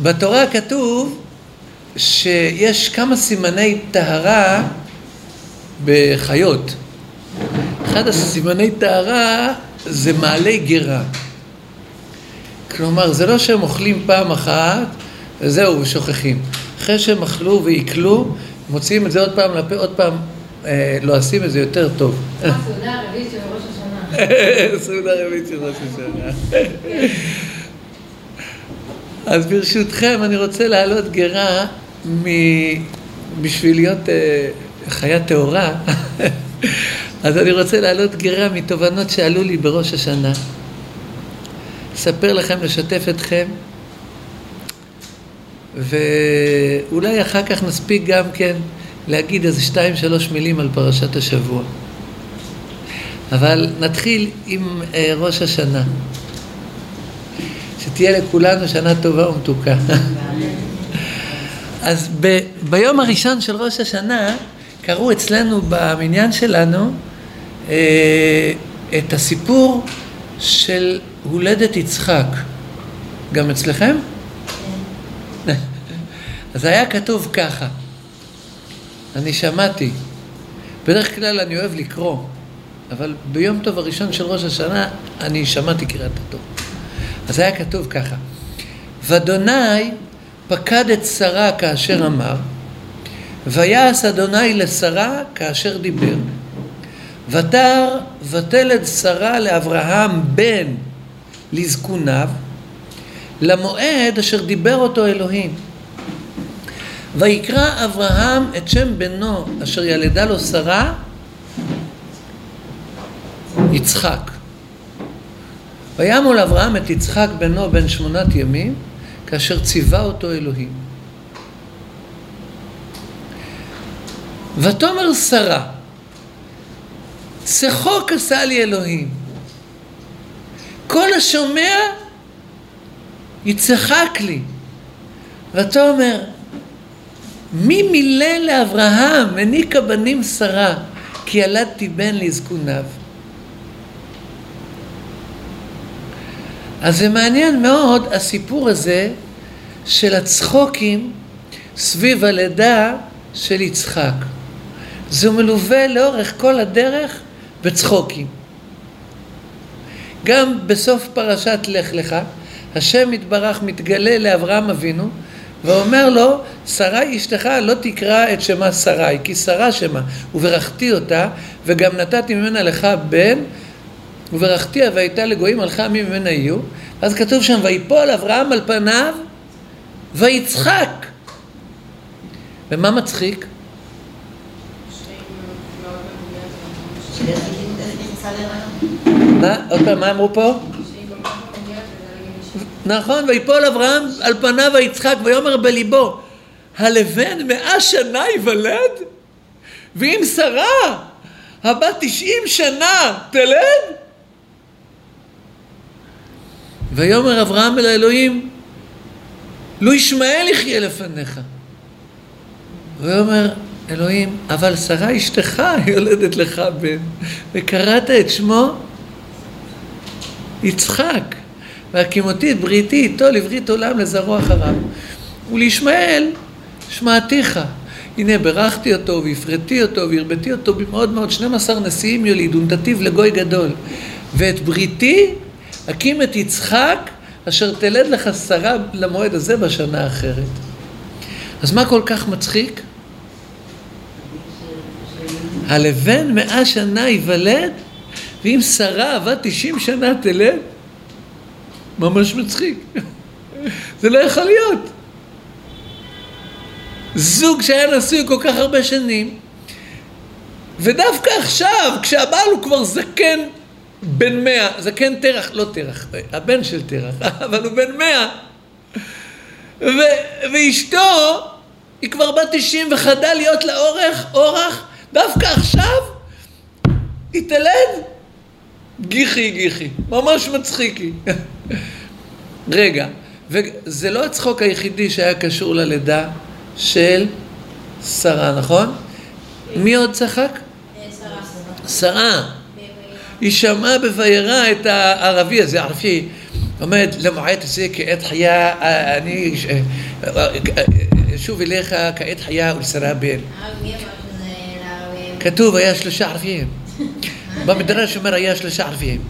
בתורה כתוב שיש כמה סימני טהרה בחיות. אחד הסימני טהרה זה מעלי גרה. כלומר, זה לא שהם אוכלים פעם אחת וזהו, ושוכחים. אחרי שהם אכלו ועיכלו, מוציאים את זה עוד פעם לפה, עוד פעם אה, לועסים את זה יותר טוב. הסעודה הרביעית של ראש השנה. אז ברשותכם אני רוצה להעלות גרה מ... בשביל להיות אה, חיה טהורה, אז אני רוצה להעלות גרה מתובנות שעלו לי בראש השנה. אספר לכם, לשתף אתכם, ואולי אחר כך נספיק גם כן להגיד איזה שתיים שלוש מילים על פרשת השבוע. אבל נתחיל עם אה, ראש השנה. שתהיה לכולנו שנה טובה ומתוקה. אז ב, ביום הראשון של ראש השנה קראו אצלנו במניין שלנו אה, את הסיפור של הולדת יצחק. גם אצלכם? אז היה כתוב ככה, אני שמעתי, בדרך כלל אני אוהב לקרוא, אבל ביום טוב הראשון של ראש השנה אני שמעתי קריאת התור. אז היה כתוב ככה, ואדוני פקד את שרה כאשר אמר, ויעש אדוני לשרה כאשר דיבר. ותר ותלד שרה לאברהם בן לזקוניו, למועד אשר דיבר אותו אלוהים. ויקרא אברהם את שם בנו אשר ילדה לו שרה יצחק. וימול אברהם את יצחק בנו בן שמונת ימים כאשר ציווה אותו אלוהים. ותאמר שרה צחוק עשה לי אלוהים כל השומע יצחק לי ותאמר מי מילא לאברהם הניקה בנים שרה כי ילדתי בן לזקוניו אז זה מעניין מאוד הסיפור הזה של הצחוקים סביב הלידה של יצחק. זה מלווה לאורך כל הדרך בצחוקים. גם בסוף פרשת לך לך, השם יתברך מתגלה לאברהם אבינו ואומר לו, שרי אשתך לא תקרא את שמה שרי, כי שרה שמה, וברכתי אותה, וגם נתתי ממנה לך בן, וברכתיה והייתה לגויים הלכה עמים ממנה יהיו, אז כתוב שם ויפול אברהם על פניו ויצחק. ומה מצחיק? מה? עוד פעם, מה אמרו פה? נכון, ויפול אברהם על פניו ויצחק ויאמר בליבו הלבן מאה שנה ייוולד? ואם שרה הבת תשעים שנה תלד? ויאמר אברהם אל האלוהים, לו ישמעאל יחיה לפניך. ויאמר אלוהים, אבל שרה אשתך יולדת לך בן, וקראת את שמו יצחק, והקימותי את בריתי איתו לברית עולם לזרוע אחריו. ולישמעאל שמעתיך. הנה ברכתי אותו והפרטי אותו והרביתי אותו במאוד מאוד 12 נשיאים יוליד ונתתיו לגוי גדול. ואת בריתי הקים את יצחק אשר תלד לך שרה למועד הזה בשנה האחרת. אז מה כל כך מצחיק? הלבן מאה שנה ייוולד, ואם שרה עבד תשעים שנה תלד? ממש מצחיק. זה לא יכול להיות. זוג שהיה נשוי כל כך הרבה שנים, ודווקא עכשיו, כשהבעל הוא כבר זקן בן מאה, זקן תרח, לא תרח, הבן של תרח, אבל הוא בן מאה. ו- ואשתו, היא כבר בת תשעים וחדה להיות לה אורך, אורח, דווקא עכשיו היא תלד? גיחי גיחי, ממש מצחיקי. רגע, וזה לא הצחוק היחידי שהיה קשור ללידה של שרה, נכון? מי עוד צחק? שרה. היא שמעה בביירה את הערבי הזה, ערפי, עומד למועד הזה כעת חיה, אה, אני אה, אה, אה, שוב אליך כעת חיה ולשרה בן. כתוב היה שלושה ערבים. במדרש אומר היה שלושה ערבים.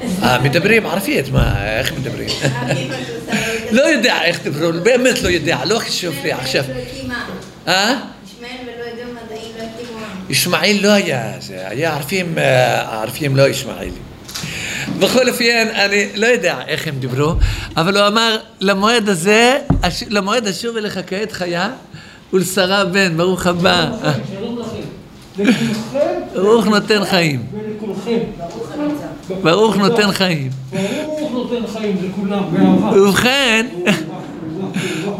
ערבי? אה, מדברים ערבית, מה, איך מדברים? ערבי כזה? לא יודע איך דיברו, באמת לא יודע, לא חשוב לי עכשיו. אה? ישמעאל ולא ידעו מדעים לא הקימו. ישמעאל לא היה, זה היה ערבים, אה, ערבים לא ישמעאלי. בכל אופן, אני לא יודע איך הם דיברו, אבל הוא אמר, למועד הזה, אש- למועד אשוב אליך כעת חיה ולשרה בן, ברוך הבא. ברוך נותן חיים. ברוך נותן חיים. ברוך נותן חיים לכולם, באהבה. ובכן, וואו, וואו, וואו.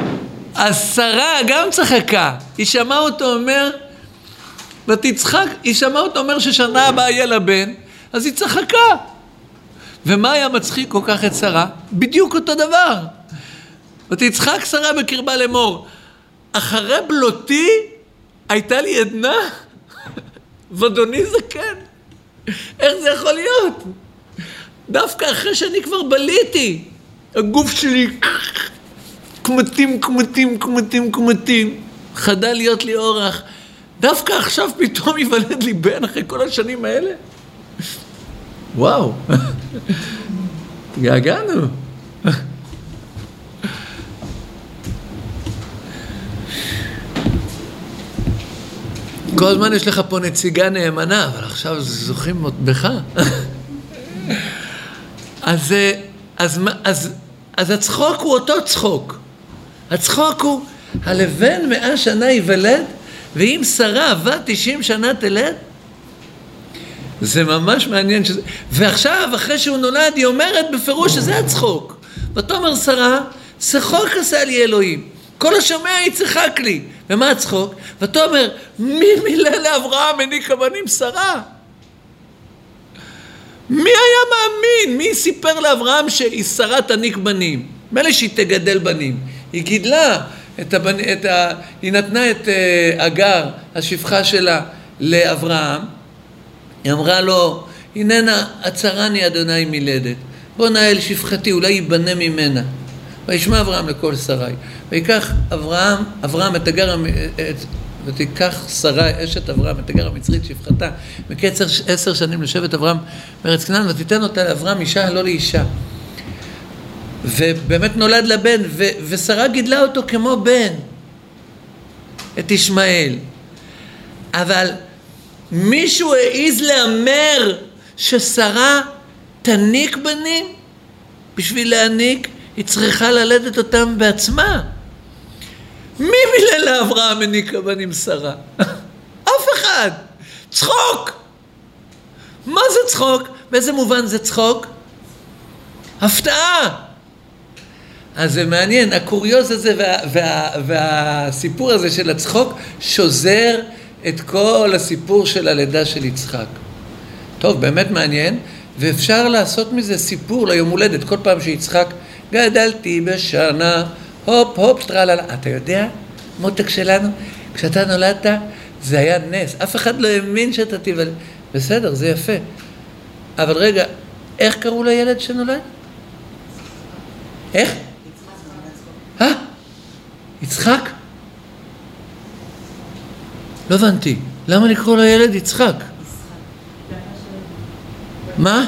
אז שרה גם צחקה. היא שמעה אותו אומר, ותצחק, היא שמעה אותו אומר ששנה הבאה יהיה לה בן, אז היא צחקה. ומה היה מצחיק כל כך את שרה? בדיוק אותו דבר. ותצחק שרה בקרבה לאמור, אחרי בלותי הייתה לי עדנה, ואדוני זקן. איך זה יכול להיות? דווקא אחרי שאני כבר בליתי, הגוף שלי קמטים, קמטים, קמטים, קמטים, חדל להיות לי אורח. דווקא עכשיו פתאום ייוולד לי בן אחרי כל השנים האלה? וואו, התגעגענו. כל הזמן יש לך פה נציגה נאמנה, אבל עכשיו זוכים בך. אז, אה, אז, אז, אז הצחוק הוא אותו צחוק. הצחוק הוא, הלבן מאה שנה ייוולד, ואם שרה עבד תשעים שנה תלד? זה ממש מעניין שזה... ועכשיו, אחרי שהוא נולד, היא אומרת בפירוש שזה הצחוק. ותאמר שרה, צחוק עשה לי אלוהים. כל השומע יצחק לי. ומה הצחוק? ותאמר, מי מילא לאברהם העניקה בנים שרה? מי היה מאמין? מי סיפר לאברהם שהיא שרה תניק בנים? מילא שהיא תגדל בנים. היא גידלה את הבנ... את ה... היא נתנה את אה, הגר, השפחה שלה, לאברהם. היא אמרה לו, הננה עצרני אדוני מלדת. בוא נא אל שפחתי, אולי ייבנה ממנה. וישמע אברהם לכל שרי. ויקח אברהם, אברהם את הגר, המ- את, ותיקח שרה, אשת אברהם, את הגר המצרית שפחתה, מקצר עשר שנים לשבט אברהם בארץ כנען, ותיתן אותה לאברהם אישה, לא לאישה. ובאמת נולד לה בן, ו, ושרה גידלה אותו כמו בן, את ישמעאל. אבל מישהו העז להמר ששרה תניק בנים? בשביל להניק היא צריכה ללדת אותם בעצמה. מי מילל לאברהם הניקה בנים שרה? אף אחד. צחוק! מה זה צחוק? באיזה מובן זה צחוק? הפתעה! אז זה מעניין, הקוריוז הזה וה, וה, והסיפור הזה של הצחוק שוזר את כל הסיפור של הלידה של יצחק. טוב, באמת מעניין, ואפשר לעשות מזה סיפור ליום הולדת. כל פעם שיצחק, גדלתי בשנה, הופ הופ טרללה. אתה יודע, מותק שלנו, כשאתה נולדת, זה היה נס. אף אחד לא האמין שאתה תיוולד. בסדר, זה יפה. אבל רגע, איך קראו לילד שנולד? איך? אה? יצחק? לא הבנתי. למה לקרוא לילד יצחק? מה?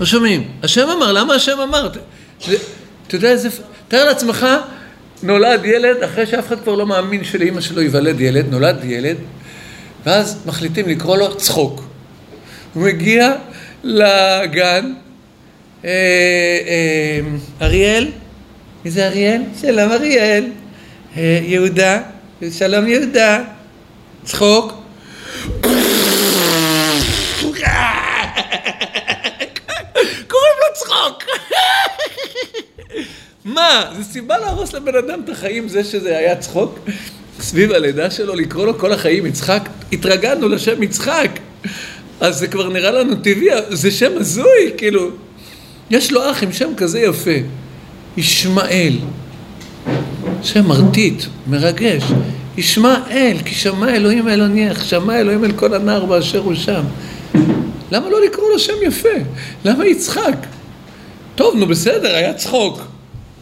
לא שומעים. השם אמר, למה השם אמר? אתה יודע איזה... תאר לעצמך, נולד ילד, אחרי שאף אחד כבר לא מאמין שלאימא שלו ייוולד ילד, נולד ילד, ואז מחליטים לקרוא לו צחוק. הוא מגיע לגן, אה, אה, אריאל, מי זה אריאל? שלום אריאל. אה, יהודה, שלום יהודה. צחוק. קוראים לו צחוק. מה, זו סיבה להרוס לבן אדם את החיים, זה שזה היה צחוק? סביב הלידה שלו, לקרוא לו כל החיים יצחק? התרגלנו לשם יצחק. אז זה כבר נראה לנו טבעי, זה שם הזוי, כאילו. יש לו אח עם שם כזה יפה, ישמעאל. שם מרטיט, מרגש. ישמעאל, כי שמע אלוהים אל אונייך, שמע אלוהים אל כל הנער באשר הוא שם. למה לא לקרוא לו שם יפה? למה יצחק? טוב, נו בסדר, היה צחוק.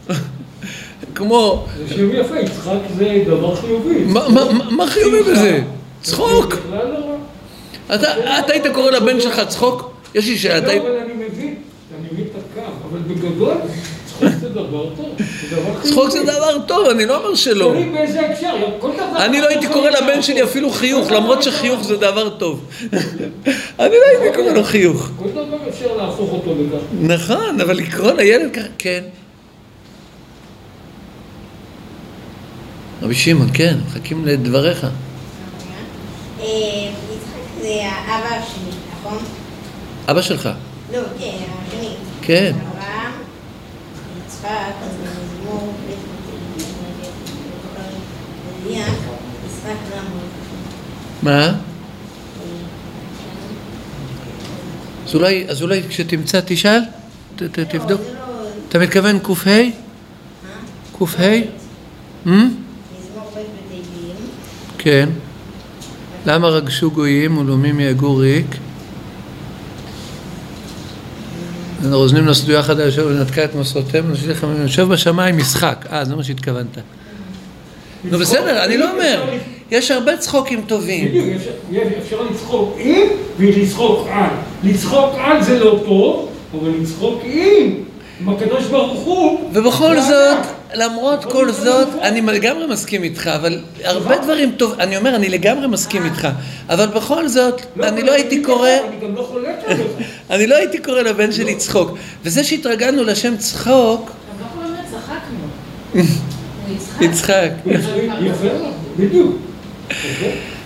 כמו, זה שם יפה, יצחק זה דבר חיובי. מה- מה- מה- חיובי בזה? צחוק. לא. אתה אתה היית קורא לבן שלך צחוק? יש לי שאלה, אתה לא. אבל אני מבין, אני מבין את הקו, אבל בגדול, דבר טוב. צחוק זה דבר טוב, אני לא אומר שלא. אני לא הייתי קורא לבן שלי אפילו חיוך, למרות שחיוך זה דבר טוב. אני לא הייתי קורא לו חיוך. כל דבר אפשר להפוך אותו לכך. נכון, אבל לקרוא לילד ככה, כן. רבי שמעון, כן, מחכים לדבריך. אה, יצחק זה האבא שלי, נכון? אבא שלך, לא, כן, השני. כן. אברהם, יצחק, אז מזמור, ליה, יצחק רמו. מה? אז אולי, אז אולי כשתמצא תשאל, ת, ת, תבדוק. לא, לא... אתה מתכוון קה? קה? מזמור ב' בתהילים. כן. למה רגשו גויים ולאומים יגור ריק? רוזנים נוסדו יחד היושב ונתקה את מסורותיהם ונשליך עמהם יושב בשמיים משחק. אה, זה מה שהתכוונת. נו בסדר, אני לא אומר. יש הרבה צחוקים טובים. בדיוק, אפשר- לצחוק עם ולצחוק על. לצחוק על זה לא פה, אבל לצחוק עם. עם הקדוש ברוך הוא. ובכל זאת. למרות כל זאת, אני לגמרי מסכים איתך, אבל הרבה דברים טוב, אני אומר, אני לגמרי מסכים איתך, אבל בכל זאת, אני לא הייתי קורא, אני גם לא חולק. אני לא הייתי קורא לבן שלי צחוק. וזה שהתרגלנו לשם צחוק, אז לא קוראים יצחק. בדיוק.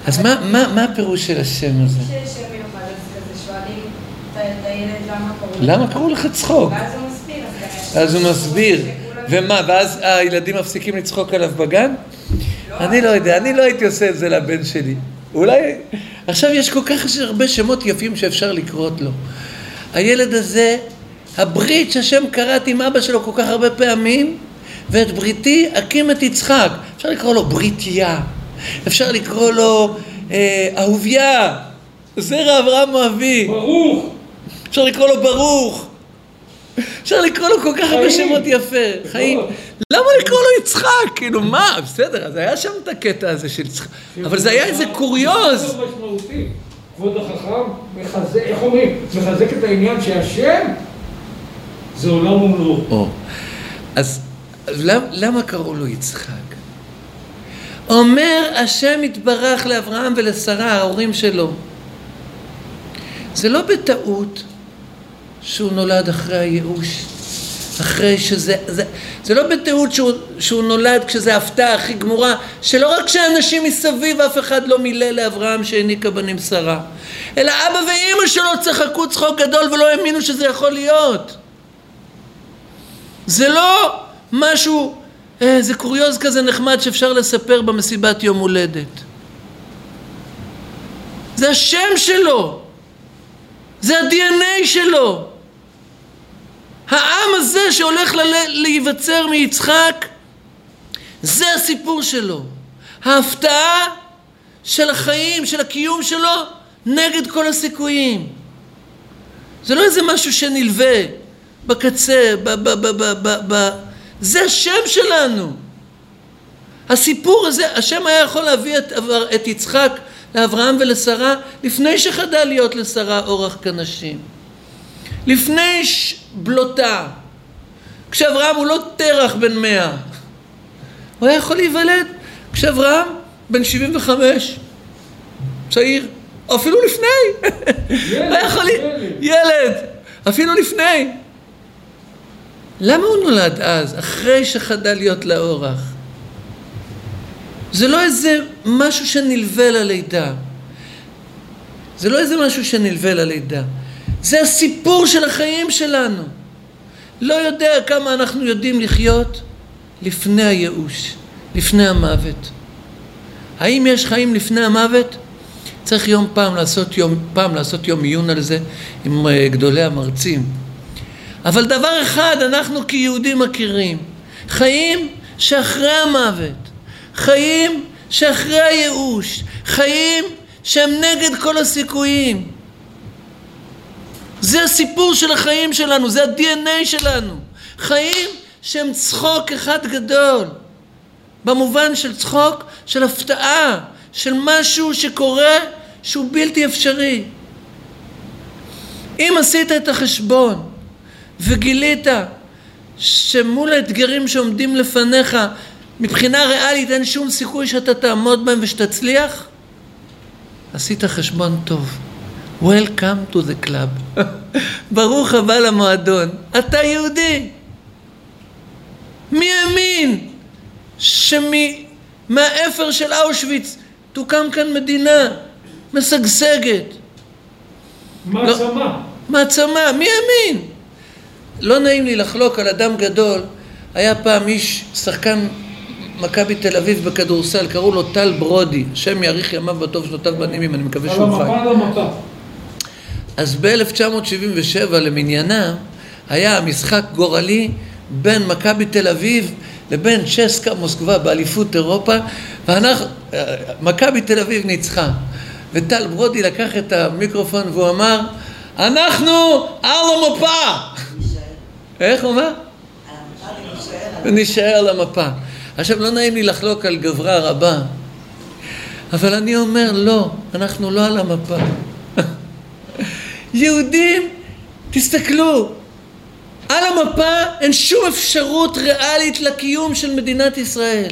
אז מה, מה, מה הפירוש של השם הזה? יש שם מיוחד, אז כזה שואלים את הילד למה קראו לך צחוק? ואז הוא מסביר. אז הוא מסביר. ומה, ואז הילדים מפסיקים לצחוק עליו בגן? אני לא יודע, אני לא הייתי עושה את זה לבן שלי. אולי... עכשיו יש כל כך הרבה שמות יפים שאפשר לקרות לו. הילד הזה, הברית שהשם כרת עם אבא שלו כל כך הרבה פעמים, ואת בריתי אקים את יצחק. אפשר לקרוא לו בריתיה, אפשר לקרוא לו אה, אהוביה, זרע אברהם אבי, ברוך. אפשר לקרוא לו ברוך. אפשר לקרוא לו כל כך הרבה. שמות יפה, חיים. למה לקרוא לו יצחק? כאילו, מה? בסדר, אז היה שם את הקטע הזה של יצחק. אבל זה היה איזה קוריוז. כבוד החכם מחזק, איך אומרים? מחזק את העניין שהשם זה עולם ומלואו. או. אז אז למ, למה קראו לו יצחק? אומר השם יתברך לאברהם ולשרה, ההורים שלו. זה לא בטעות שהוא נולד אחרי הייאוש, אחרי שזה... זה, זה לא בטעות שהוא, שהוא נולד כשזה ההפתעה הכי גמורה, שלא רק שאנשים מסביב אף אחד לא מילא לאברהם שהעניקה בנים שרה, אלא אבא ואימא שלו צחקו צחוק גדול ולא האמינו שזה יכול להיות. זה לא משהו, אה, זה קוריוז כזה נחמד שאפשר לספר במסיבת יום הולדת. זה השם שלו, זה ה-DNA שלו. העם הזה שהולך ל- להיווצר מיצחק, זה הסיפור שלו. ההפתעה של החיים, של הקיום שלו, נגד כל הסיכויים. זה לא איזה משהו שנלווה בקצה, ב, ב, ב, ב, ב, ב... זה השם שלנו. הסיפור הזה, השם היה יכול להביא את, את יצחק לאברהם ולשרה לפני שחדל להיות לשרה אורח כנשים. לפני ש... בלותה. כשאברהם הוא לא תרח בן מאה. הוא היה יכול להיוולד כשאברהם בן 75. צעיר. או אפילו לפני. ילד, היה יכול... ילד. ילד. אפילו לפני. למה הוא נולד אז, אחרי שחדל להיות לאורח? זה לא איזה משהו שנלווה ללידה. זה לא איזה משהו שנלווה ללידה. זה הסיפור של החיים שלנו. לא יודע כמה אנחנו יודעים לחיות לפני הייאוש, לפני המוות. האם יש חיים לפני המוות? צריך יום פעם לעשות יום, פעם לעשות יום עיון על זה עם אה, גדולי המרצים. אבל דבר אחד אנחנו כיהודים מכירים, חיים שאחרי המוות, חיים שאחרי הייאוש, חיים שהם נגד כל הסיכויים. זה הסיפור של החיים שלנו, זה ה-DNA שלנו. חיים שהם צחוק אחד גדול. במובן של צחוק, של הפתעה, של משהו שקורה שהוא בלתי אפשרי. אם עשית את החשבון וגילית שמול האתגרים שעומדים לפניך מבחינה ריאלית אין שום סיכוי שאתה תעמוד בהם ושתצליח, עשית חשבון טוב. Welcome to the club. ברוך הבא למועדון. אתה יהודי. מי האמין שמהאפר של אושוויץ תוקם כאן מדינה משגשגת? מעצמה. מעצמה, מי האמין? לא נעים לי לחלוק על אדם גדול, היה פעם איש, שחקן מכבי תל אביב בכדורסל, קראו לו טל ברודי, השם יאריך ימיו בטוב שנותיו בנימים, אני מקווה על שהוא חי. המפה, על המפה. אז ב-1977 למניינם היה משחק גורלי בין מכבי תל אביב לבין צ'סקה מוסקבה באליפות אירופה ואנחנו, מכבי תל אביב ניצחה. וטל ברודי לקח את המיקרופון והוא אמר אנחנו על המפה! איך הוא אמר? נישאר על המפה. עכשיו לא נעים לי לחלוק על גברה רבה אבל אני אומר לא, אנחנו לא על המפה יהודים, תסתכלו, על המפה אין שום אפשרות ריאלית לקיום של מדינת ישראל,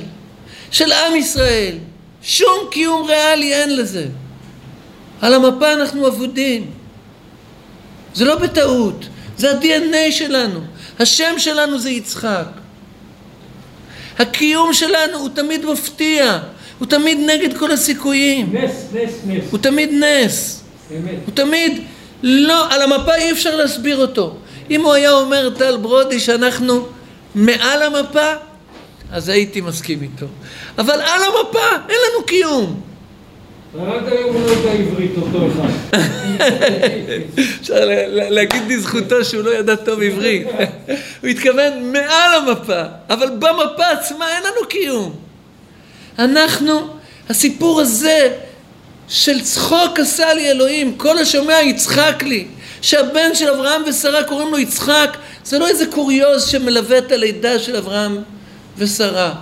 של עם ישראל. שום קיום ריאלי אין לזה. על המפה אנחנו אבודים. זה לא בטעות, זה ה-DNA שלנו. השם שלנו זה יצחק. הקיום שלנו הוא תמיד מפתיע, הוא תמיד נגד כל הסיכויים, נס, נס, נס. הוא תמיד נס. אמת. הוא תמיד לא, על המפה אי אפשר להסביר אותו. אם הוא היה אומר טל ברודי שאנחנו מעל המפה, אז הייתי מסכים איתו. אבל על המפה אין לנו קיום. עד היום הוא לא יודע עברית, אותו אחד. אפשר לה- לה- להגיד לזכותו שהוא לא ידע טוב עברית. הוא התכוון מעל המפה, אבל במפה עצמה אין לנו קיום. אנחנו, הסיפור הזה של צחוק עשה לי אלוהים, כל השומע יצחק לי. שהבן של אברהם ושרה קוראים לו יצחק, זה לא איזה קוריוז שמלווה את הלידה של אברהם ושרה.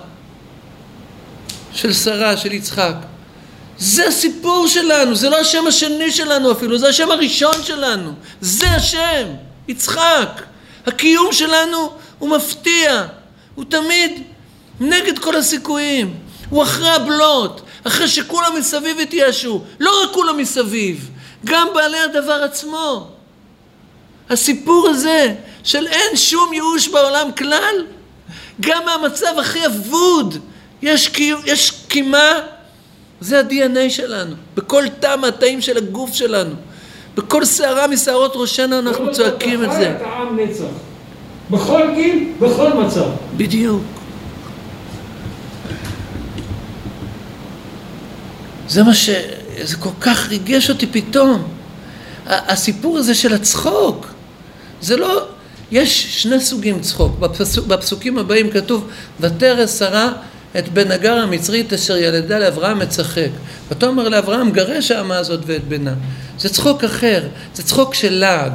של שרה, של יצחק. זה הסיפור שלנו, זה לא השם השני שלנו אפילו, זה השם הראשון שלנו. זה השם, יצחק. הקיום שלנו הוא מפתיע, הוא תמיד נגד כל הסיכויים. הוא אחרי הבלוט, אחרי שכולם מסביב התייאשו. לא רק כולם מסביב, גם בעלי הדבר עצמו. הסיפור הזה של אין שום ייאוש בעולם כלל, גם מהמצב הכי אבוד יש, יש קימה, זה ה-DNA שלנו. בכל תא מהתאים של הגוף שלנו. בכל שערה משערות ראשנו אנחנו צועקים את זה. בכל גיל, בכל מצב. בדיוק. זה מה ש... זה כל כך ריגש אותי פתאום. הסיפור הזה של הצחוק. זה לא... יש שני סוגים צחוק. בפסוק, בפסוקים הבאים כתוב, ותרא שרה את בן הגר המצרית אשר ילדה לאברהם מצחק. ותאמר לאברהם גרש האמה הזאת ואת בנה. זה צחוק אחר, זה צחוק של לעג,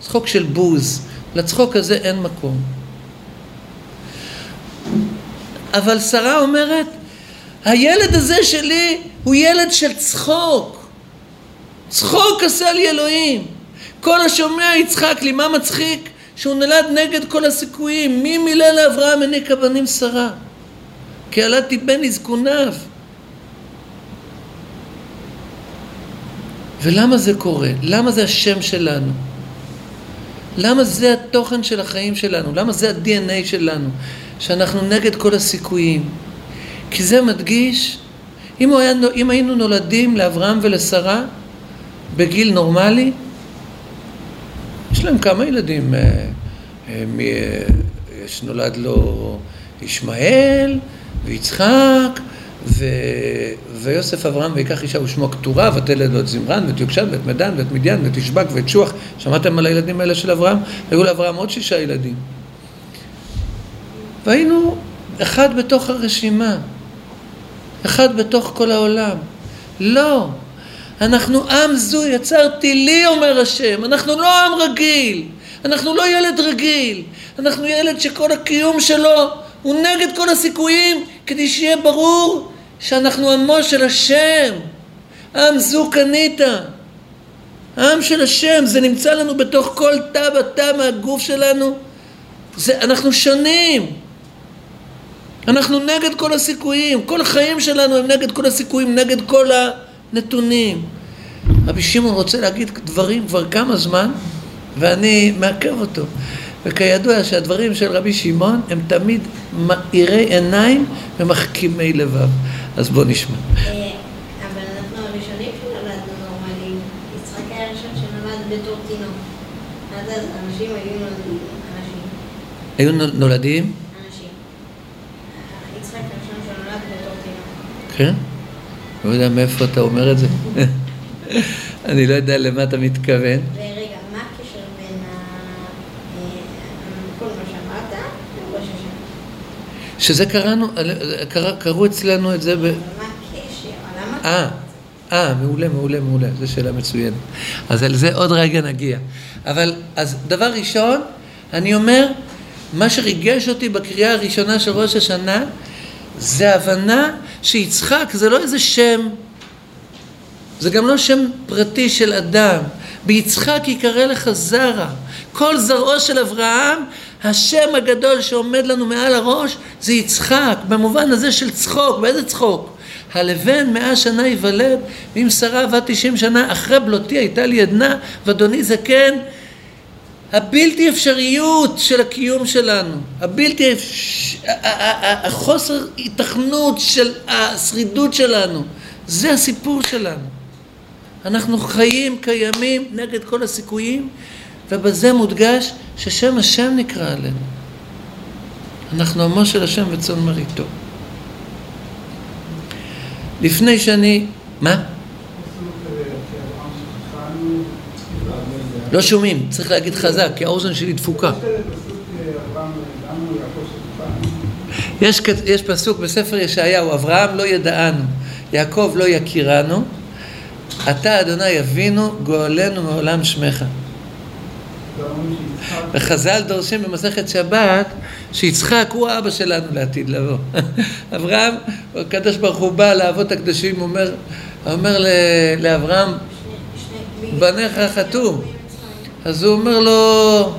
צחוק של בוז. לצחוק הזה אין מקום. אבל שרה אומרת, הילד הזה שלי הוא ילד של צחוק. צחוק עשה לי אלוהים. כל השומע יצחק לי, מה מצחיק? שהוא נולד נגד כל הסיכויים. מי מילא לאברהם העניקה בנים שרה? כי ילדתי בן לזקוניו. ולמה זה קורה? למה זה השם שלנו? למה זה התוכן של החיים שלנו? למה זה ה-DNA שלנו? שאנחנו נגד כל הסיכויים. כי זה מדגיש, אם, היה, אם היינו נולדים לאברהם ולשרה בגיל נורמלי, יש להם כמה ילדים? אה, אה, מי, אה, לו ישמעאל ויצחק ו... ויוסף אברהם ויקח אישה ושמו קטורה ותלד לו את זמרן ואת יוקשן ואת מדן ואת מדיין ואת ישבק ואת שוח שמעתם על הילדים האלה של אברהם? היו לאברהם עוד שישה ילדים והיינו אחד בתוך הרשימה אחד בתוך כל העולם לא אנחנו עם זו יצרתי לי, אומר השם. אנחנו לא עם רגיל. אנחנו לא ילד רגיל. אנחנו ילד שכל הקיום שלו הוא נגד כל הסיכויים, כדי שיהיה ברור שאנחנו עמו של השם. עם זו קנית. העם של השם, זה נמצא לנו בתוך כל תא בתא מהגוף שלנו. זה, אנחנו שונים. אנחנו נגד כל הסיכויים. כל החיים שלנו הם נגד כל הסיכויים, נגד כל הנתונים. רבי שמעון רוצה להגיד דברים כבר כמה זמן, ואני מעכב אותו. וכידוע שהדברים של רבי שמעון הם תמיד מאירי עיניים ומחכימי לבב. אז בוא נשמע. אה, אבל אנחנו הראשונים שנולדנו נורמליים. יצחק הראשון שנולד בתור תינוק. אז אנשים היו נולדים, אנשים. היו נולדים? אנשים. אה, יצחק הראשון שנולד בתור תינוק. כן? לא יודע מאיפה אתה אומר את זה. אני לא יודע למה אתה מתכוון. ורגע, מה הקשר בין. אה, כל מה שאמרת לראש השנה? שזה קראנו, קרא, קראו אצלנו את זה ב... מה הקשר? למה? אה, אה, מעולה, מעולה, מעולה, זו שאלה מצוינת. אז על זה עוד רגע נגיע. אבל, אז דבר ראשון, אני אומר, מה שריגש אותי בקריאה הראשונה של ראש השנה, זה הבנה שיצחק זה לא איזה שם, זה גם לא שם פרטי של אדם. ביצחק יקרא לך זרע. כל זרעו של אברהם, השם הגדול שעומד לנו מעל הראש, זה יצחק, במובן הזה של צחוק. באיזה צחוק? הלבן מאה שנה ייוולד, ואם שרה עבד תשעים שנה, אחרי בלותי הייתה לי עדנה, ואדוני זקן, הבלתי אפשריות של הקיום שלנו, הבלתי אפש... החוסר היתכנות של השרידות שלנו, זה הסיפור שלנו. אנחנו חיים, קיימים, נגד כל הסיכויים, ובזה מודגש ששם השם נקרא עלינו. אנחנו עמו של השם וצאן מרעיתו. לפני שאני... מה? לא שומעים, צריך להגיד חזק, כי האוזן שלי דפוקה. יש, יש פסוק בספר ישעיהו, אברהם לא ידענו, יעקב לא יכירנו, אתה אדוני אבינו, גואלנו מעולם שמך. וחז"ל דורשים במסכת שבת שיצחק הוא האבא שלנו לעתיד לבוא. אברהם, הקדוש ברוך הוא בא לאבות הקדושים, אומר, אומר לאברהם, בניך חתום. אז הוא אומר לו,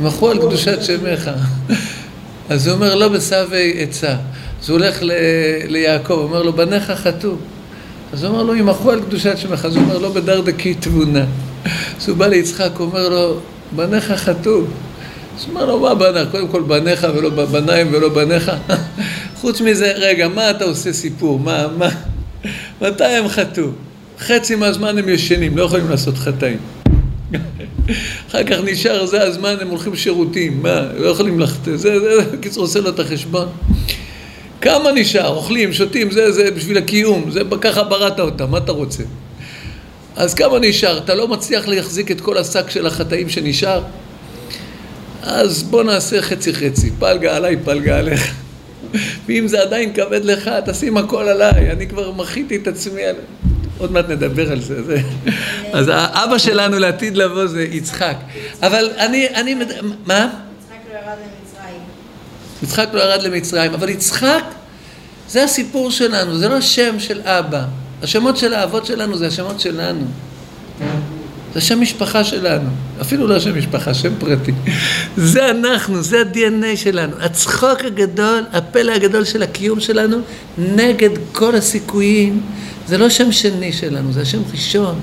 ימחו על קדושת שמך. אז הוא אומר, לא בסבי עצה. אז הוא הולך ליעקב, אומר לו, בניך חטאו. אז הוא אומר לו, ימחו על קדושת שמך. אז הוא אומר, לא בדרדקי תבונה. אז הוא בא ליצחק, הוא אומר לו, בניך חטאו. אז הוא אומר לו, מה בניך? קודם כל בניך ולא בניים ולא בניך. חוץ מזה, רגע, מה אתה עושה סיפור? מה, מה? מתי הם חטאו? חצי מהזמן הם ישנים, לא יכולים לעשות חטאים. אחר כך נשאר, זה הזמן, הם הולכים שירותים, מה, לא יכולים לחטא, זה, זה, קיצור עושה לו את החשבון. כמה נשאר? אוכלים, שותים, זה, זה בשביל הקיום, זה ככה בראת אותם, מה אתה רוצה? אז כמה נשאר? אתה לא מצליח להחזיק את כל השק של החטאים שנשאר? אז בוא נעשה חצי חצי, פלגה עליי, פלגה עליך. ואם זה עדיין כבד לך, תשים הכל עליי, אני כבר מחיתי את עצמי עליי. עוד מעט נדבר על זה. זה. אז האבא שלנו לעתיד לבוא זה יצחק. אבל אני, אני, מה? יצחק לא ירד למצרים. יצחק לא ירד למצרים, אבל יצחק זה הסיפור שלנו, זה לא שם של אבא. השמות של האבות שלנו זה השמות שלנו. זה שם משפחה שלנו, אפילו לא שם משפחה, שם פרטי. זה אנחנו, זה ה-DNA שלנו. הצחוק הגדול, הפלא הגדול של הקיום שלנו, נגד כל הסיכויים, זה לא שם שני שלנו, זה השם ראשון.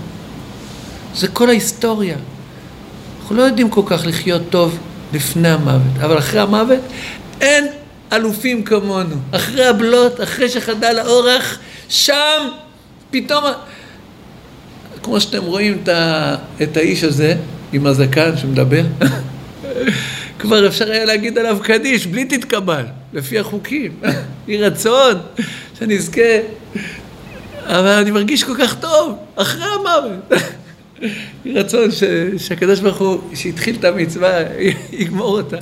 זה כל ההיסטוריה. אנחנו לא יודעים כל כך לחיות טוב לפני המוות, אבל אחרי המוות אין אלופים כמונו. אחרי הבלוט, אחרי שחדל האורח, שם פתאום... כמו שאתם רואים את, ה, את האיש הזה עם הזקן שמדבר, כבר אפשר היה להגיד עליו קדיש, בלי תתקבל, לפי החוקים. יהי רצון שנזכה, אבל אני מרגיש כל כך טוב, אחרי המוות. יהי רצון ש, שהקדוש ברוך הוא, שהתחיל את המצווה, יגמור אותה.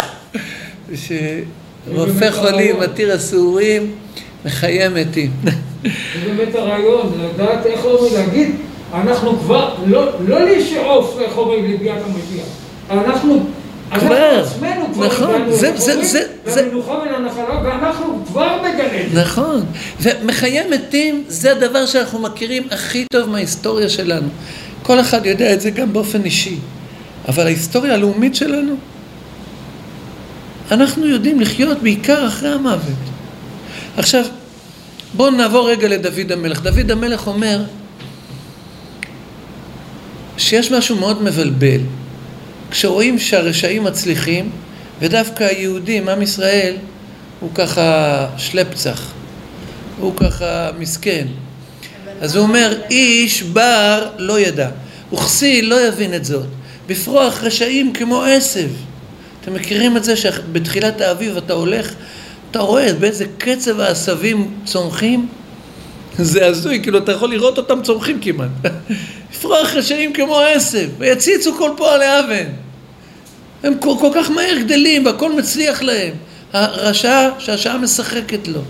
ושרופא חולים, מתיר אסורים, מחיה מתים. זה באמת הרעיון, לדעת איך אומרים, להגיד, אנחנו כבר, לא, לא לשאוף, איך אומרים, לביאת המשיח. אנחנו כבר, נכון, זה- זה- זה- זה- למנוחה ולנחלה, ואנחנו כבר בגן. נכון. ומחיי מתים זה הדבר שאנחנו מכירים הכי טוב מההיסטוריה שלנו. כל אחד יודע את זה גם באופן אישי. אבל ההיסטוריה הלאומית שלנו, אנחנו יודעים לחיות בעיקר אחרי המוות. עכשיו, בואו נעבור רגע לדוד המלך. דוד המלך אומר שיש משהו מאוד מבלבל. כשרואים שהרשעים מצליחים, ודווקא היהודים, עם ישראל, הוא ככה שלפצח, הוא ככה מסכן. אז הוא אומר, איש בר לא ידע, וכסיל לא יבין את זאת, בפרוח רשעים כמו עשב. אתם מכירים את זה שבתחילת האביב אתה הולך, אתה רואה באיזה קצב העשבים צומחים? זה הזוי, כאילו אתה יכול לראות אותם צומחים כמעט. לפרוח רשעים כמו עשב, ויציצו כל פועלי אבן. הם כל, כל כך מהר גדלים והכל מצליח להם. הרשע שהשעה משחקת לו.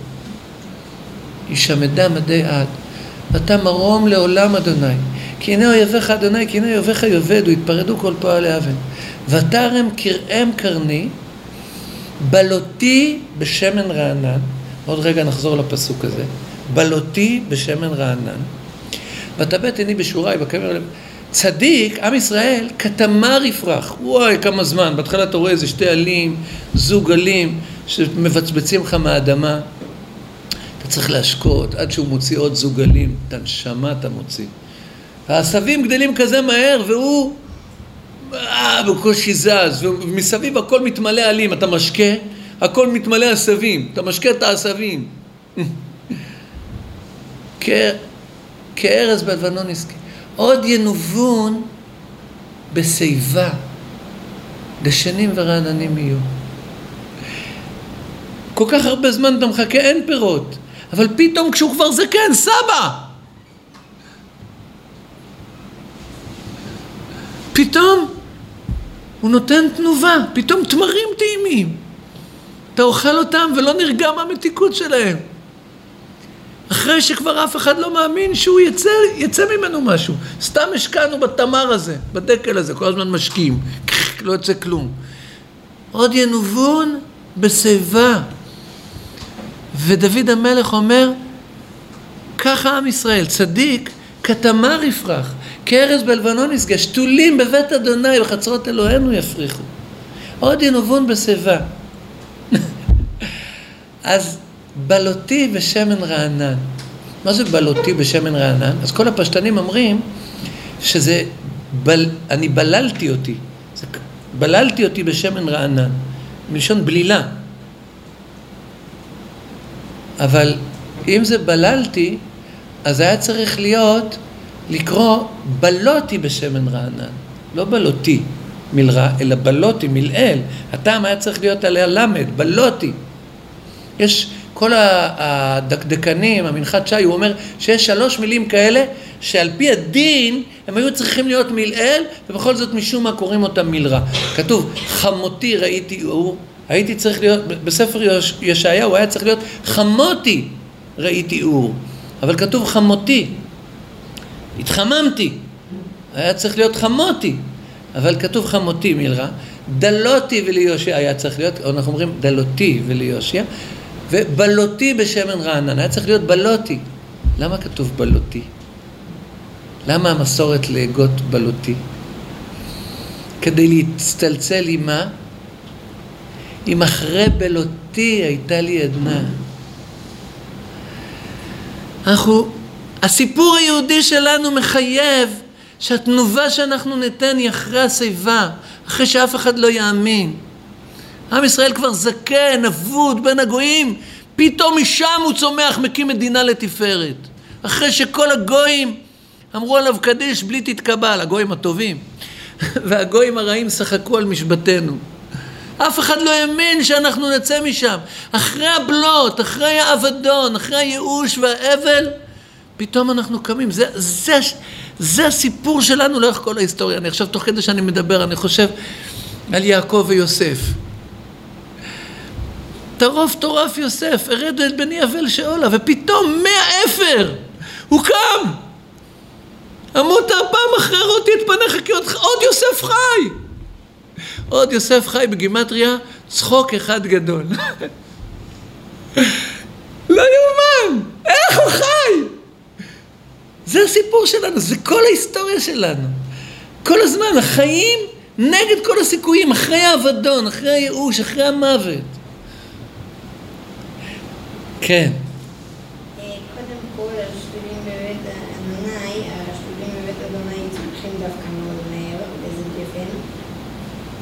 ישמדה מדי עד. אתה מרום לעולם אדוני. כי הנה אויביך אדוני, כי הנה אויביך יאבדו, יתפרדו כל פועלי אבן. ותרם כרעם קרני, בלותי בשמן רענן. עוד רגע נחזור לפסוק הזה. בלותי בשמן רענן. ותבט עיני בשורי בקבר. צדיק, עם ישראל, כתמר יפרח. וואי, כמה זמן. בהתחלה אתה רואה איזה שתי עלים, זוג עלים, שמבצבצים לך מהאדמה. אתה צריך להשקות עד שהוא מוציא עוד זוג עלים. את הנשמה אתה מוציא. העשבים גדלים כזה מהר, והוא אה, בקושי זז, ומסביב הכל מתמלא עלים. אתה משקה, הכל מתמלא עשבים. אתה משקה את העשבים. כארז בלבנון עסקי. עוד ינובון בשיבה, דשנים ורעננים יהיו. כל כך הרבה זמן אתה מחכה, אין פירות. אבל פתאום כשהוא כבר זקן, סבא! פתאום הוא נותן תנובה, פתאום תמרים טעימים. אתה אוכל אותם ולא נרגע מהמתיקות שלהם. אחרי שכבר אף אחד לא מאמין שהוא יצא, יצא ממנו משהו. סתם השקענו בתמר הזה, בדקל הזה, כל הזמן משקיעים. לא יוצא כלום. עוד ינובון בשיבה. ודוד המלך אומר, ככה עם ישראל, צדיק, כתמר יפרח, כארז בלבנון יסגה, שתולים בבית אדוני, בחצרות אלוהינו יפריחו. עוד ינובון בשיבה. אז בלותי בשמן רענן. מה זה בלותי בשמן רענן? אז כל הפשטנים אומרים שזה, בל, אני בללתי אותי. זה, בללתי אותי בשמן רענן, מלשון בלילה. אבל אם זה בללתי, אז היה צריך להיות, לקרוא בלותי בשמן רענן. לא בלותי מלרע, אלא בלותי, מלעיל. הטעם היה צריך להיות עליה למד, בלותי. יש כל הדקדקנים, המנחת שי, הוא אומר שיש שלוש מילים כאלה שעל פי הדין הם היו צריכים להיות מלעיל ובכל זאת משום מה קוראים אותם מלרע. כתוב חמותי ראיתי אור, הייתי צריך להיות, בספר יש, ישעיהו היה צריך להיות חמותי ראיתי אור, אבל כתוב חמותי, התחממתי, היה צריך להיות חמותי, אבל כתוב חמותי מלרע, דלותי וליושע היה צריך להיות, אנחנו אומרים דלותי וליושע, ובלותי בשמן רענן, היה צריך להיות בלותי. למה כתוב בלותי? למה המסורת להגות בלותי? כדי להצטלצל עם מה? אם אחרי בלותי הייתה לי עדנה. אנחנו, הסיפור היהודי שלנו מחייב שהתנובה שאנחנו ניתן היא אחרי השיבה, אחרי שאף אחד לא יאמין. עם ישראל כבר זקן, אבוד, בין הגויים, פתאום משם הוא צומח, מקים מדינה לתפארת. אחרי שכל הגויים אמרו עליו קדיש בלי תתקבל, הגויים הטובים, והגויים הרעים שחקו על משבתנו. אף אחד לא האמין שאנחנו נצא משם. אחרי הבלוט, אחרי האבדון, אחרי הייאוש והאבל, פתאום אנחנו קמים. זה, זה, זה הסיפור שלנו לאורך כל ההיסטוריה. אני עכשיו, תוך כדי שאני מדבר, אני חושב על יעקב ויוסף. טרוף טורף יוסף, ארד את בני אבל שאולה, ופתאום מהאפר הוא קם. אמות פעם אחרי רותי את פניך כי עוד, עוד יוסף חי. עוד יוסף חי בגימטריה, צחוק אחד גדול. לא יאומן! איך הוא חי? זה הסיפור שלנו, זה כל ההיסטוריה שלנו. כל הזמן, החיים נגד כל הסיכויים, אחרי האבדון, אחרי הייאוש, אחרי המוות. כן. אה, קודם כל, השתולים בבית אדוני, השתולים בבית אדוני צומחים דווקא מאוד מהר, וזה גפן.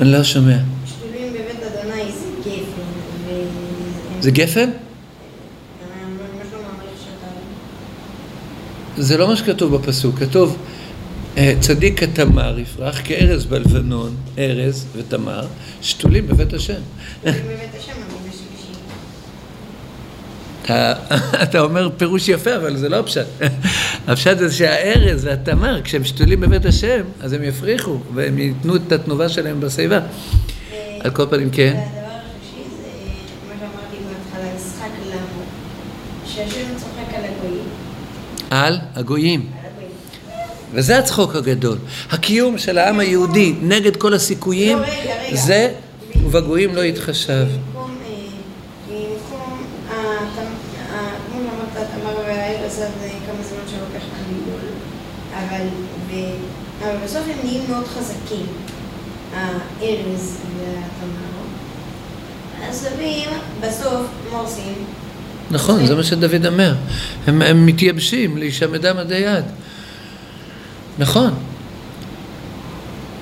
אני לא שומע. שתולים בבית אדוני זה גפן. זה גפן? ממש לא שאתה... זה לא מה שכתוב בפסוק, כתוב אה, צדיק כתמר יפרח כארז בלבנון, ארז ותמר, שתולים בבית השם. שתולים בבית השם. אתה, אתה אומר פירוש יפה, אבל זה לא הפשט. הפשט זה שהארז והתמר, כשהם שתולים בבית השם, אז הם יפריחו, והם ייתנו את התנובה שלהם בשיבה. ו- על כל פנים, כן. על הגויים. וזה הצחוק הגדול. הקיום של העם היהודי נגד כל הסיכויים, לא. זה ובגויים לא יתחשב. במקום, אה, במקום, אה, תם- אה, כמו שאמרת, תמר והארז, אז אה, כמה זמן שלוקח להם לגדול. אבל ב- אבל בסוף הם נהיים מאוד חזקים. הארז והתמר. העשבים, בסוף, מה עושים? נכון, זה מה שדוד אומר. הם, הם מתייבשים להישמדם עדי יד. נכון.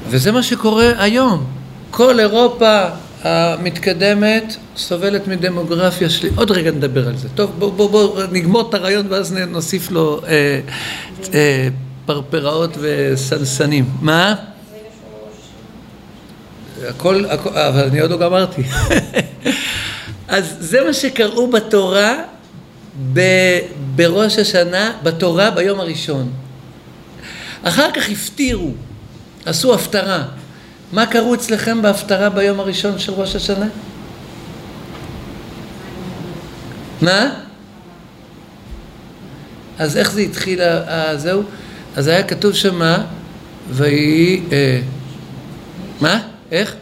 וזה מה שקורה היום. כל אירופה המתקדמת סובלת מדמוגרפיה שלי. עוד רגע נדבר על זה. טוב, בואו בוא, בוא, נגמור את הרעיון ואז נוסיף לו אה, אה, פרפראות וסנסנים. מה? הכל, הכל, אבל אני עוד לא גמרתי. אז זה מה שקראו בתורה ב, בראש השנה, בתורה ביום הראשון. אחר כך הפטירו, עשו הפטרה. מה קראו אצלכם בהפטרה ביום הראשון של ראש השנה? מה? אז איך זה התחיל, ה- ה- זהו? אז היה כתוב שמה? ויהי... אה, מה? איך?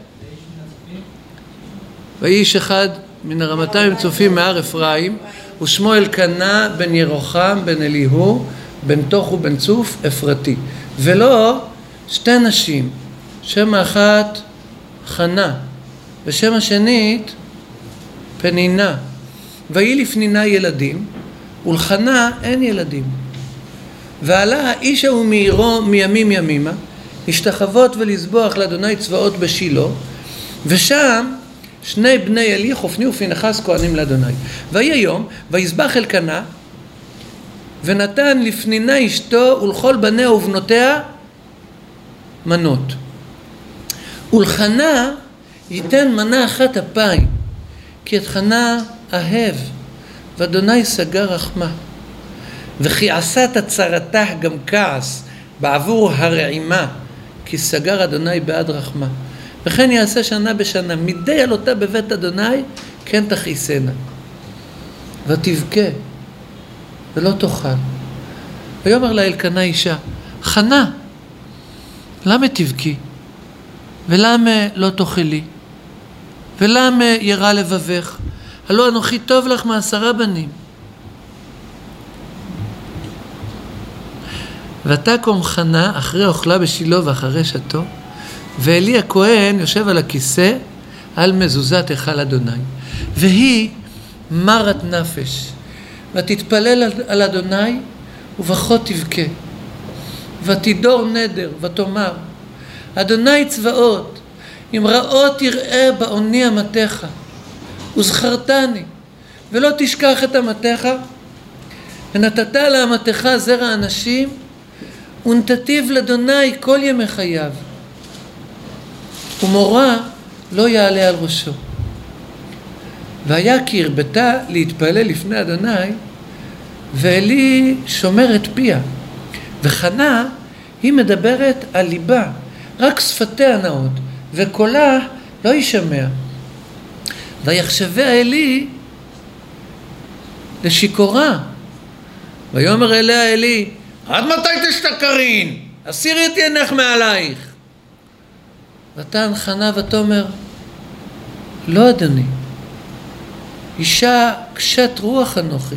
ויהי איש אחד מן הרמתיים צופים מהר אפרים ושמו אלקנה בן ירוחם בן אליהו בן תוך ובן צוף אפרתי ולא שתי נשים שם האחת חנה ושם השנית פנינה ויהי לפנינה ילדים ולחנה אין ילדים ועלה האיש ההוא מעירו מימים ימימה להשתחוות ולזבוח לאדוני צבאות בשילה ושם שני בני עלי חופני ופנחס כהנים לאדוני. ויהי היום ויזבח אלקנה ונתן לפנינה אשתו ולכל בניה ובנותיה מנות. ולחנה ייתן מנה אחת אפיים כי את חנה אהב ואדוני סגר רחמה וכי עשת צרתה גם כעס בעבור הרעימה כי סגר אדוני בעד רחמה. וכן יעשה שנה בשנה מדי עלותה בבית אדוני כן תכעיסנה. ותבכה ולא תאכל. ויאמר לה אלקנה אישה חנה למה תבכי? ולמה לא תאכלי? ולמה ירא לבבך? הלא אנוכי טוב לך מעשרה בנים ותקום חנה אחרי אוכלה בשילה ואחרי שתו ואלי הכהן יושב על הכיסא על מזוזת היכל אדוני. והיא מרת נפש ותתפלל על- אדוני ובכות תבכה ותדור נדר ותאמר אדוני צבאות אם רעות יראה בעוני אמתך וזכרתני ולא תשכח את אמתך ונתת לאמתך זרע אנשים ונתתיו לאדוני כל ימי חייו ומורה לא יעלה על ראשו. והיה כי הרבתה להתפלל לפני אדוני, ואלי שומר את פיה. וחנה, היא מדברת על ליבה, רק שפתיה נאות, וקולה לא יישמע. ויחשביה עלי לשיכורה. ויאמר אליה עלי, עד מתי תשתכרין? הסירי את עינך מעלייך. ותען חנה ותאמר, לא אדוני, אישה קשת רוח אנוכי,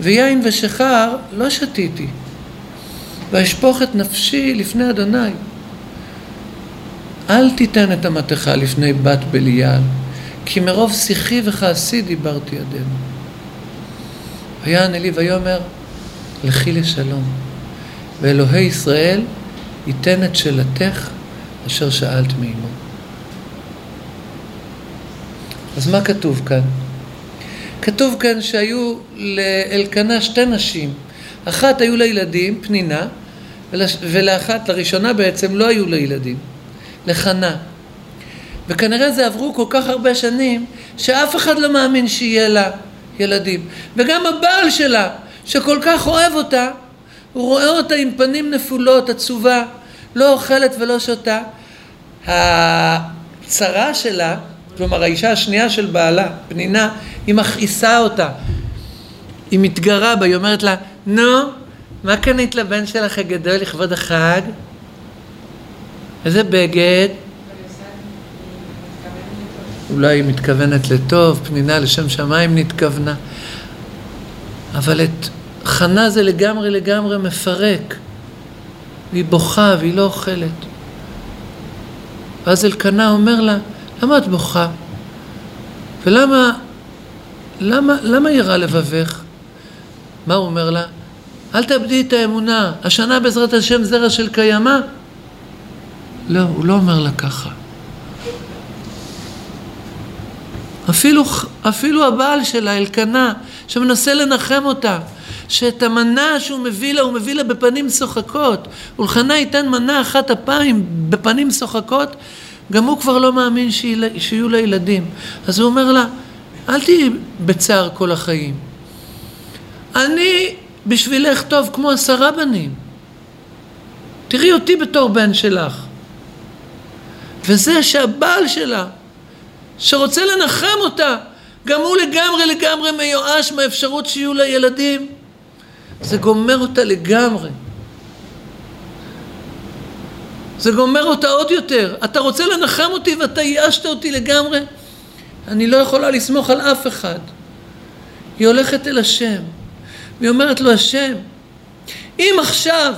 ויין ושכר לא שתיתי, ואשפוך את נפשי לפני אדוני. אל תיתן את המתכה לפני בת בליעל, כי מרוב שיחי וכעסי דיברתי ידינו. ויען אלי ויאמר, לכי לשלום, ואלוהי ישראל ייתן את שאלתך אשר שאלת מעמו. אז מה כתוב כאן? כתוב כאן שהיו לאלקנה שתי נשים, אחת היו לה ילדים, פנינה, ולאחת, לראשונה בעצם, לא היו לה ילדים, לחנה. וכנראה זה עברו כל כך הרבה שנים, שאף אחד לא מאמין שיהיה לה ילדים. וגם הבעל שלה, שכל כך אוהב אותה, הוא רואה אותה עם פנים נפולות, עצובה, לא אוכלת ולא שותה. הצרה שלה, כלומר האישה השנייה של בעלה, פנינה, היא מכעיסה אותה. היא מתגרה בה, היא אומרת לה, נו, מה קנית לבן שלך הגדול לכבוד החג? איזה בגד? אולי היא מתכוונת לטוב, פנינה לשם שמיים נתכוונה. אבל את חנה זה לגמרי לגמרי מפרק. והיא בוכה והיא לא אוכלת. ואז אלקנה אומר לה, למה את בוכה? ולמה, למה, למה ירה לבבך? מה הוא אומר לה? אל תאבדי את האמונה, השנה בעזרת השם זרע של קיימא? לא, הוא לא אומר לה ככה. אפילו, אפילו הבעל שלה, אלקנה, שמנסה לנחם אותה, שאת המנה שהוא מביא לה, הוא מביא לה בפנים שוחקות. ולחנה ייתן מנה אחת אפיים בפנים שוחקות, גם הוא כבר לא מאמין שיהיו לה ילדים. אז הוא אומר לה, אל תהיי בצער כל החיים. אני בשבילך טוב כמו עשרה בנים. תראי אותי בתור בן שלך. וזה שהבעל שלה, שרוצה לנחם אותה, גם הוא לגמרי לגמרי מיואש מהאפשרות שיהיו לה ילדים. זה גומר אותה לגמרי. זה גומר אותה עוד יותר. אתה רוצה לנחם אותי ואתה ייאשת אותי לגמרי? אני לא יכולה לסמוך על אף אחד. היא הולכת אל השם, והיא אומרת לו, השם, אם עכשיו,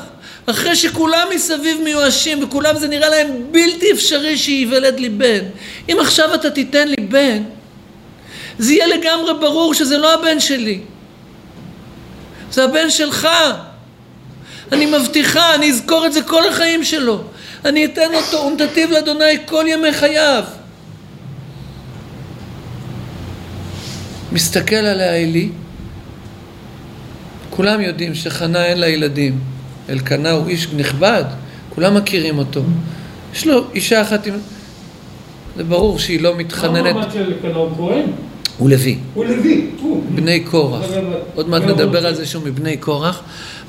אחרי שכולם מסביב מיואשים וכולם זה נראה להם בלתי אפשרי שייוולד לי בן, אם עכשיו אתה תיתן לי בן, זה יהיה לגמרי ברור שזה לא הבן שלי, זה הבן שלך. אני מבטיחה, אני אזכור את זה כל החיים שלו. אני אתן אותו ונתתיו לאדוני כל ימי חייו. מסתכל עליה עלי, כולם יודעים שחנה אין לה ילדים. אלקנה הוא איש נכבד, כולם מכירים אותו. יש לו אישה אחת עם... זה ברור שהיא לא מתחננת... מה המעמד של אלקנה הוא כהן? הוא לוי. הוא לוי. הוא. בני קורח. עוד מעט נדבר על זה שהוא מבני קורח.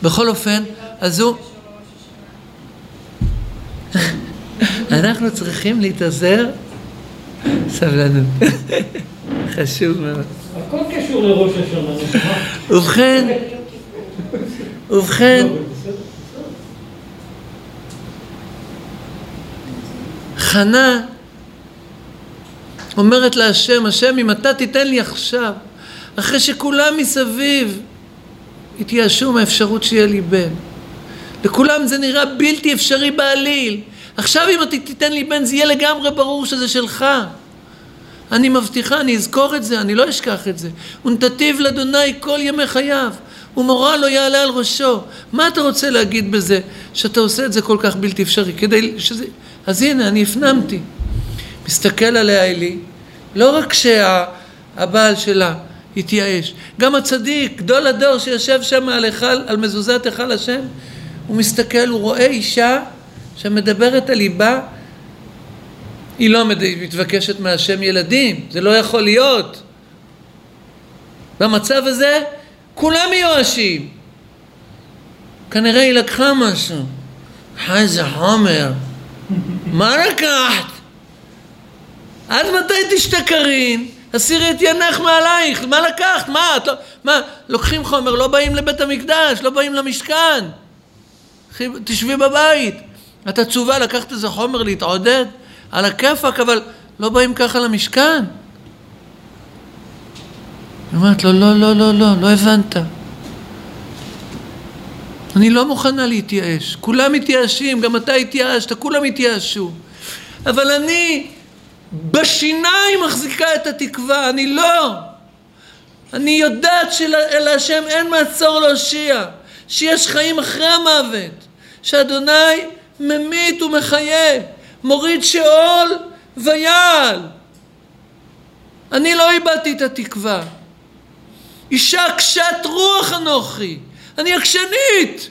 בכל אופן, אז הוא... אנחנו צריכים להתאזר סבלנות. חשוב מאוד. הכל קשור לראש השנה. ובכן, ובכן, לא, בסדר. חנה אומרת להשם, השם אם אתה תיתן לי עכשיו, אחרי שכולם מסביב התייאשו מהאפשרות שיהיה לי בן. לכולם זה נראה בלתי אפשרי בעליל. עכשיו אם אתה תיתן לי בן זה יהיה לגמרי ברור שזה שלך. אני מבטיחה, אני אזכור את זה, אני לא אשכח את זה. ונתתיו לאדוני כל ימי חייו, ומורא לא יעלה על ראשו. מה אתה רוצה להגיד בזה, שאתה עושה את זה כל כך בלתי אפשרי? כדי שזה... אז הנה, אני הפנמתי. מסתכל עליה אלי, לא רק שהבעל שלה התייאש, גם הצדיק, גדול הדור שיושב שם על, היכל, על מזוזת היכל השם, הוא מסתכל, הוא רואה אישה שמדברת על ליבה, היא לא מתבקשת מהשם ילדים, זה לא יכול להיות. במצב הזה כולם מיואשים. כנראה היא לקחה משהו. איזה חומר. מה לקחת? עד מתי תשתכרין? הסירי את ינך מעלייך, מה לקחת? מה, את לא, מה, לוקחים חומר, לא באים לבית המקדש, לא באים למשכן. תשבי בבית. את עצובה לקחת איזה חומר להתעודד? על הכיפאק, אבל לא באים ככה למשכן. היא אומרת לו, לא, לא, לא, לא, לא הבנת. אני לא מוכנה להתייאש. כולם מתייאשים, גם אתה התייאשת, כולם התייאשו. אבל אני בשיניים מחזיקה את התקווה, אני לא. אני יודעת שלהשם אין מעצור להושיע, שיש חיים אחרי המוות, שאדוני ממית ומחיה, מוריד שאול ויעל. אני לא איבדתי את התקווה. אישה קשת רוח אנוכי, אני עקשנית.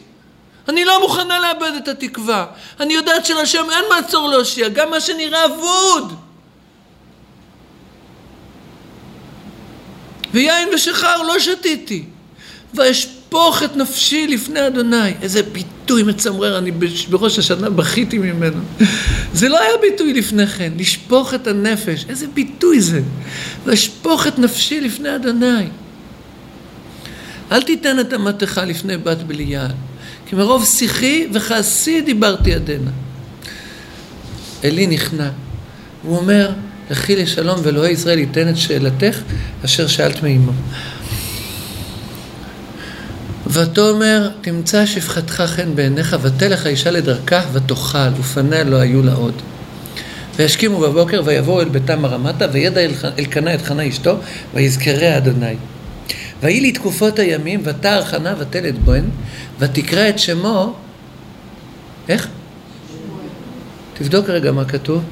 אני לא מוכנה לאבד את התקווה. אני יודעת שלשם אין מעצור להושיע, גם מה שנראה אבוד. ויין ושחר לא שתיתי. ואשפוך את נפשי לפני אדוני. איזה ביטוי מצמרר, אני בראש השנה בכיתי ממנו. זה לא היה ביטוי לפני כן, לשפוך את הנפש. איזה ביטוי זה. ואשפוך את נפשי לפני אדוני. אל תיתן את אמתך לפני בת בליעל, כי מרוב שיחי וכעסי דיברתי עדנה. עלי נכנע, הוא אומר, לכי לשלום ואלוהי ישראל ייתן את שאלתך אשר שאלת מאמו. ותאמר תמצא שפחתך חן בעיניך ותלך האישה לדרכה ותאכל ופניה לא היו לה עוד. וישכימו בבוקר ויבואו אל ביתם הרמתה וידע אלקנה את חנה אשתו ויזכרה אדוני. ויהי לי תקופות הימים ותער חנה ותלת בוהן ותקרא את שמו איך? תבדוק רגע מה כתוב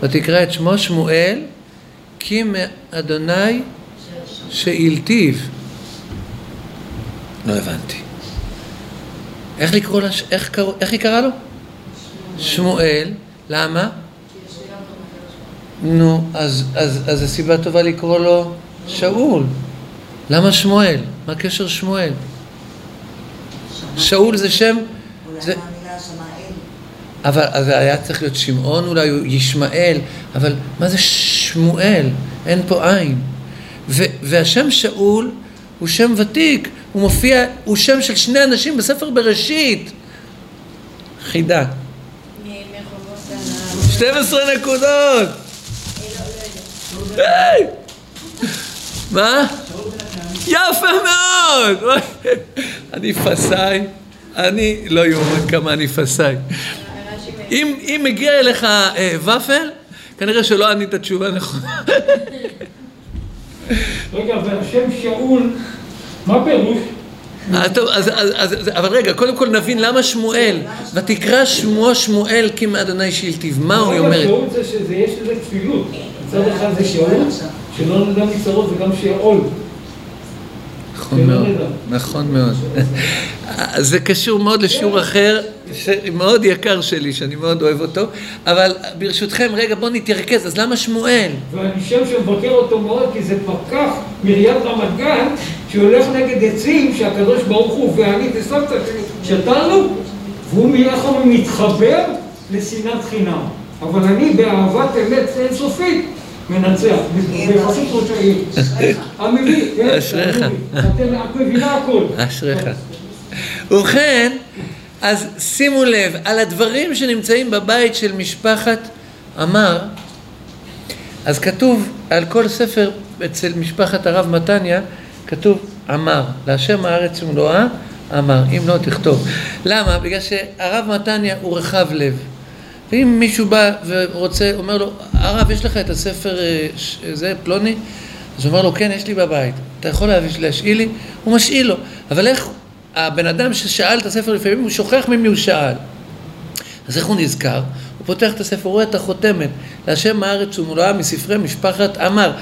ותקרא את שמו שמואל כי מאדוני שאילתיו לא הבנתי. איך לקרוא לה, איך, קראו, איך היא קראה לו? שמואל. למה? נו, אז, אז, אז זו סיבה טובה לקרוא לו שאול. למה שמואל? מה הקשר שמואל? שאול זה שם... זה... אבל אז היה צריך להיות שמעון אולי, או ישמעאל, אבל מה זה שמואל? אין פה עין. והשם שאול הוא שם ותיק, הוא מופיע, הוא שם של שני אנשים בספר בראשית. חידה. 12 נקודות! מה? יפה מאוד! אני פסאי, אני לא יאומן כמה אני פסאי. אם מגיע אליך אה, ופל, כנראה שלא ענית תשובה נכונה. רגע, והשם שאול, מה פירוש? אה, טוב, אז, אז, אז, אבל רגע, קודם כל נבין למה שמואל, ותקרא שמו שמואל כי מאדוני שאילתיו, מה הוא אומר? שאול זה שיש לזה כפילות, מצד אחד זה שאול, שלא נדע מצרות זה גם שאול. נכון מאוד, נכון מאוד. זה קשור מאוד לשיעור אחר, מאוד יקר שלי, שאני מאוד אוהב אותו, אבל ברשותכם, רגע, בואו נתרכז, אז למה שמואל? ואני שם שמבקר אותו מאוד, כי זה פקח מעיריית רמת גן, שהולך נגד עצים שהקדוש ברוך הוא ואני וסבתא שלי שתלנו, והוא מיחד מתחבר לשנאת חינם. אבל אני באהבת אמת אינסופית מנצח, בחסות ראש העיר. המביא, אשריך. את מבינה הכל. אשריך. ובכן, אז שימו לב, על הדברים שנמצאים בבית של משפחת עמר, אז כתוב על כל ספר אצל משפחת הרב מתניה, כתוב עמר, להשם הארץ ומלואה, אמר, אם לא תכתוב. למה? בגלל שהרב מתניה הוא רחב לב. ואם מישהו בא ורוצה, אומר לו, הרב, יש לך את הספר, אה, זה, פלוני? אז הוא אומר לו, כן, יש לי בבית. אתה יכול להשאיל לי? הוא משאיל לו. אבל איך הבן אדם ששאל את הספר לפעמים, הוא שוכח ממי הוא שאל. אז איך הוא נזכר? הוא פותח את הספר, הוא רואה את החותמת, להשם הארץ ומולאה מספרי משפחת עמר.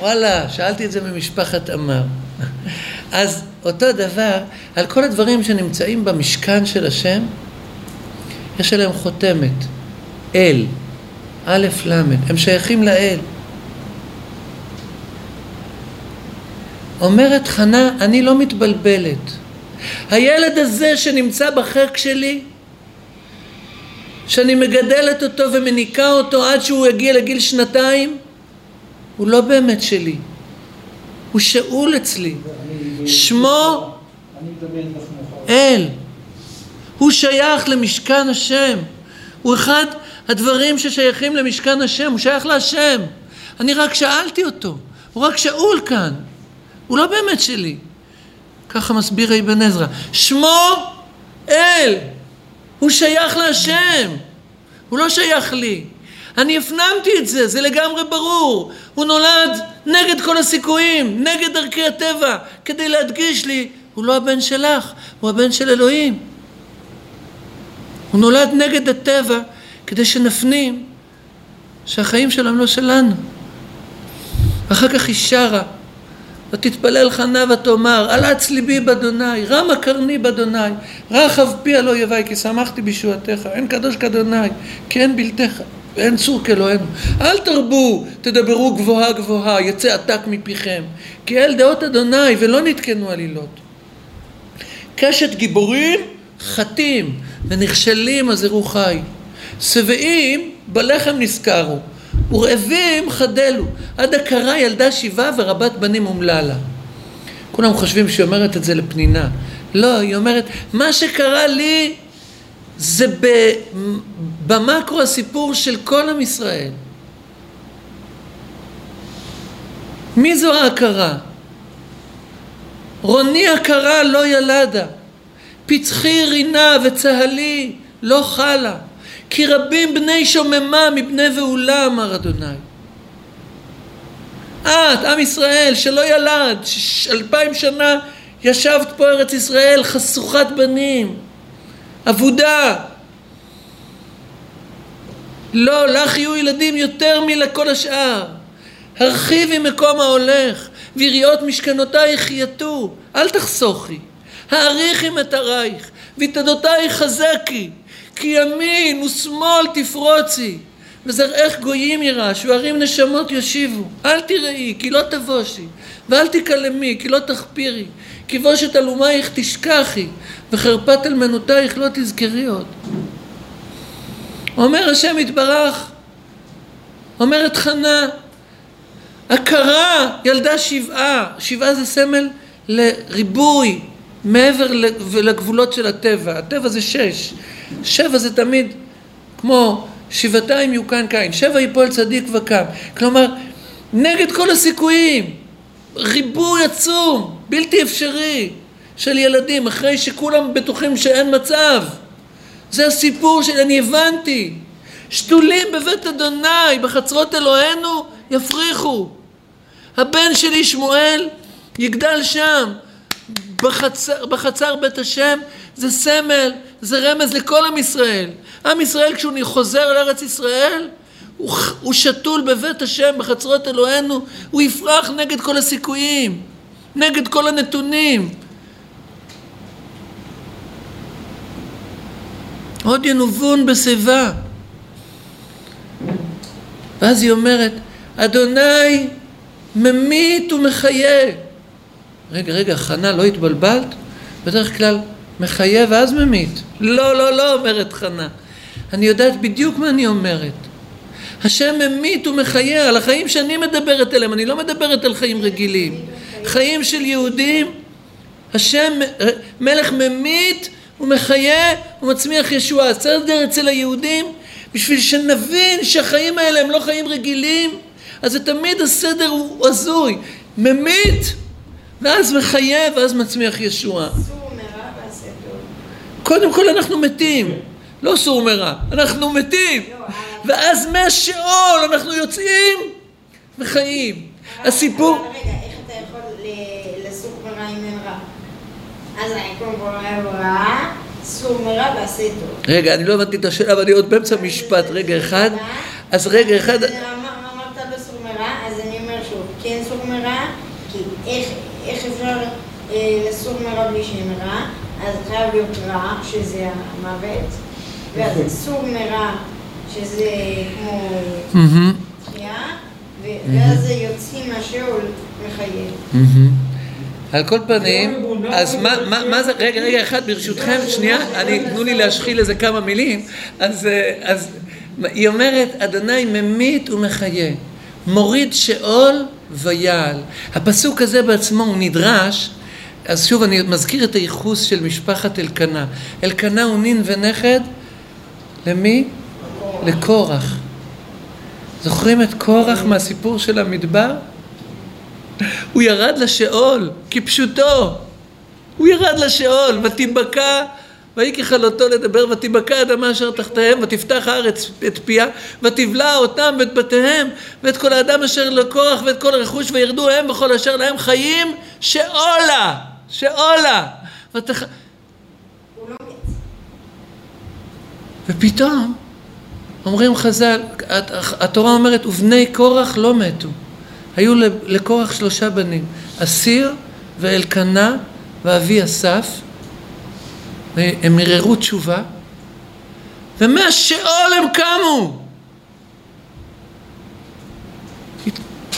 וואלה, שאלתי את זה ממשפחת עמר. אז אותו דבר, על כל הדברים שנמצאים במשכן של השם, יש עליהם חותמת. אל, א' ל', הם שייכים לאל. אומרת חנה, אני לא מתבלבלת. הילד הזה שנמצא בחק שלי, שאני מגדלת אותו ומניקה אותו עד שהוא יגיע לגיל שנתיים, הוא לא באמת שלי. הוא שאול אצלי. שמו. אל. הוא שייך למשכן השם. הוא אחד הדברים ששייכים למשכן השם, הוא שייך להשם. אני רק שאלתי אותו, הוא רק שאול כאן. הוא לא באמת שלי. ככה מסביר אבן עזרא. שמו אל. הוא שייך להשם. הוא לא שייך לי. אני הפנמתי את זה, זה לגמרי ברור. הוא נולד נגד כל הסיכויים, נגד דרכי הטבע, כדי להדגיש לי, הוא לא הבן שלך, הוא הבן של אלוהים. הוא נולד נגד הטבע כדי שנפנים שהחיים שלנו לא שלנו. ואחר כך היא שרה, ותתפלל חנה ותאמר, עלץ ליבי באדוני, רמה קרני באדוני, רחב פי על אויבי, כי שמחתי בישועתך, אין קדוש כאדוני, כי אין בלתך, ואין צור כאלוהינו. אל תרבו, תדברו גבוהה גבוהה, יצא עתק מפיכם, כי אל דעות אדוני, ולא נתקנו עלילות. קשת גיבורים חטים ונכשלים עזרו חי. שבעים בלחם נזכרו ורעבים חדלו עד הכרה ילדה שבעה ורבת בנים אומללה. כולם חושבים שהיא אומרת את זה לפנינה. לא, היא אומרת, מה שקרה לי זה במקרו הסיפור של כל עם ישראל. מי זו ההכרה? רוני הכרה לא ילדה, פצחי רינה וצהלי לא חלה, כי רבים בני שוממה מבני ואולה, אמר אדוני. את, עם ישראל, שלא ילד, אלפיים שנה ישבת פה ארץ ישראל חשוכת בנים, אבודה. לא, לך יהיו ילדים יותר מלכל השאר. הרחיבי מקום ההולך, ויריות משכנותייך יטו, אל תחסוכי. האריכי מטרייך, ויתדותייך חזקי, כי ימין ושמאל תפרוצי, וזרעך גויים יירש, וערים נשמות ישיבו. אל תראי, כי לא תבושי, ואל תקלמי, כי לא תחפירי, כי בושת אלומייך תשכחי, וחרפת אלמנותייך לא תזכרי עוד. אומר השם יתברך, אומרת חנה, הכרה ילדה שבעה, שבעה זה סמל לריבוי, מעבר לגבולות של הטבע, הטבע זה שש, שבע זה תמיד כמו שבעתיים יוקן קין, שבע יפול צדיק וקם, כלומר נגד כל הסיכויים, ריבוי עצום, בלתי אפשרי של ילדים אחרי שכולם בטוחים שאין מצב, זה הסיפור של אני הבנתי, שתולים בבית אדוני בחצרות אלוהינו יפריחו, הבן שלי שמואל יגדל שם בחצר, בחצר בית השם זה סמל, זה רמז לכל עם ישראל. עם ישראל כשהוא חוזר לארץ ישראל, הוא, הוא שתול בבית השם, בחצרות אלוהינו, הוא יפרח נגד כל הסיכויים, נגד כל הנתונים. עוד ינובון בשיבה. ואז היא אומרת, אדוני ממית ומחיה. רגע, רגע, חנה, לא התבלבלת? בדרך כלל מחיה ואז ממית. לא, לא, לא, אומרת חנה. אני יודעת בדיוק מה אני אומרת. השם ממית ומחיה על החיים שאני מדברת עליהם, אני לא מדברת על חיים רגילים. חיים של יהודים, השם מלך ממית ומחיה ומצמיח ישועה. הסדר אצל היהודים, בשביל שנבין שהחיים האלה הם לא חיים רגילים, אז זה תמיד הסדר הוא הזוי. ממית ואז מחיה ואז מצמיח ישועה. קודם כל אנחנו מתים, לא סור מרע, אנחנו מתים, ואז מהשאול אנחנו יוצאים וחיים. הסיפור... רגע, איך אתה יכול לסור מרע אם אין רע? אז אני קודם כל רע, סור מרע ועשה טוב. רגע, אני לא הבנתי את השאלה, אבל אני עוד באמצע משפט, רגע אחד. אז רגע אחד... אמרת בסור מרע, אז אני אומר שוב, כן סור מרע, כי איך אפשר לסור מרע בלי שאין רע? אז חייב להיות רע, שזה המוות, ואז סור מרע, שזה כמו תחייה, ואז יוצאים מהשאול מחייב. על כל פנים, אז מה, מה, מה זה, רגע, רגע, אחד ברשותכם, שנייה, אני, תנו לי להשחיל איזה כמה מילים, אז, אז היא אומרת, אדוני ממית ומחיה, מוריד שאול ויעל. הפסוק הזה בעצמו הוא נדרש, אז שוב אני מזכיר את הייחוס של משפחת אלקנה. אלקנה הוא נין ונכד למי? לקורח. זוכרים את קורח מהסיפור של המדבר? הוא ירד לשאול, כפשוטו. הוא ירד לשאול, ותיבקע, ויהי ככלותו לדבר, ותיבקע אדמה אשר תחתיהם, ותפתח הארץ את פיה, ותבלע אותם ואת בתיהם, ואת כל האדם אשר לקורח, ואת כל רכוש, וירדו הם וכל אשר להם חיים, שאולה, שאולה. ותח... לא. ופתאום אומרים חז"ל, התורה אומרת, ובני קורח לא מתו. היו לקורח שלושה בנים, אסיר ואלקנה ואבי אסף, הם ערערו תשובה, ומהשאול הם קמו.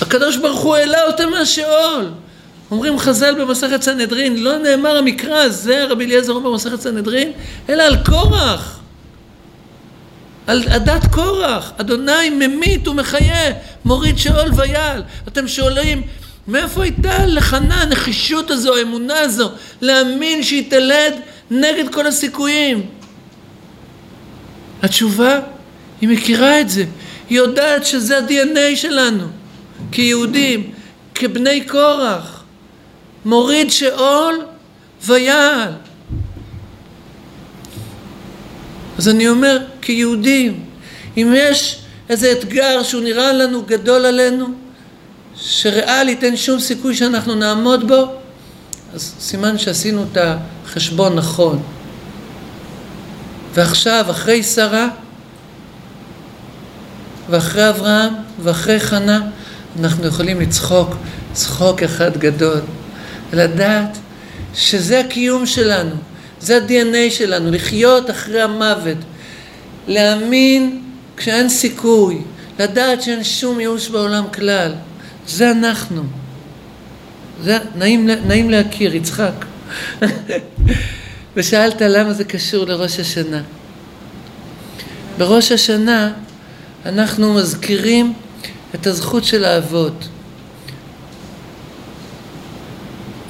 הקדוש ברוך הוא העלה אותם מהשאול. אומרים חז"ל במסכת סנהדרין, לא נאמר המקרא הזה, רבי אליעזר אומר במסכת סנהדרין, אלא על קורח. על עדת קורח, אדוני ממית ומחיה, מוריד שאול ויעל. אתם שואלים, מאיפה הייתה לחנה הנחישות הזו, האמונה הזו, להאמין שהיא תלד נגד כל הסיכויים? התשובה, היא מכירה את זה, היא יודעת שזה ה-DNA שלנו, כיהודים, כבני קורח, מוריד שאול ויעל. אז אני אומר, כיהודים, אם יש איזה אתגר שהוא נראה לנו גדול עלינו, שריאלית אין שום סיכוי שאנחנו נעמוד בו, אז סימן שעשינו את החשבון נכון. ועכשיו, אחרי שרה, ואחרי אברהם, ואחרי חנה, אנחנו יכולים לצחוק צחוק אחד גדול. לדעת שזה הקיום שלנו, זה ה-DNA שלנו, לחיות אחרי המוות, להאמין כשאין סיכוי, לדעת שאין שום ייאוש בעולם כלל. זה אנחנו. זה נעים, נעים להכיר, יצחק. ושאלת למה זה קשור לראש השנה. בראש השנה אנחנו מזכירים את הזכות של האבות.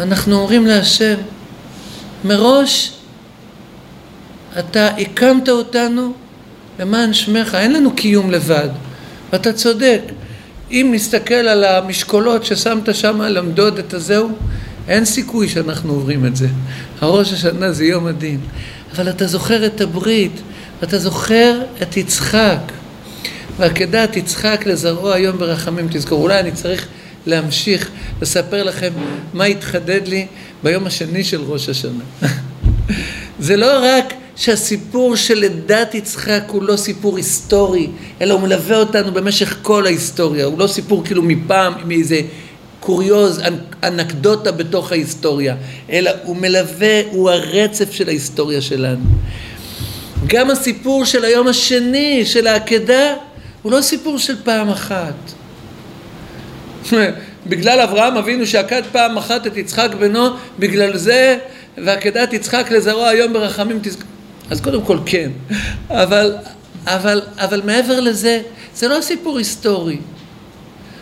אנחנו אומרים להשם, מראש אתה הקמת אותנו למען שמך, אין לנו קיום לבד. ואתה צודק, אם נסתכל על המשקולות ששמת שם למדוד את הזהו, אין סיכוי שאנחנו עוברים את זה. הראש השנה זה יום הדין. אבל אתה זוכר את הברית, אתה זוכר את יצחק. ועקדת יצחק לזרעו היום ברחמים תזכור. אולי אני צריך להמשיך לספר לכם מה התחדד לי ביום השני של ראש השנה. זה לא רק שהסיפור של לידת יצחק הוא לא סיפור היסטורי, אלא הוא מלווה אותנו במשך כל ההיסטוריה, הוא לא סיפור כאילו מפעם, מאיזה קוריוז, אנקדוטה בתוך ההיסטוריה, אלא הוא מלווה, הוא הרצף של ההיסטוריה שלנו. גם הסיפור של היום השני, של העקדה, הוא לא סיפור של פעם אחת. בגלל אברהם אבינו שעקד פעם אחת את יצחק בנו, בגלל זה ועקדת יצחק לזרוע היום ברחמים תזכ... אז קודם כל כן, אבל, אבל, אבל מעבר לזה, זה לא סיפור היסטורי,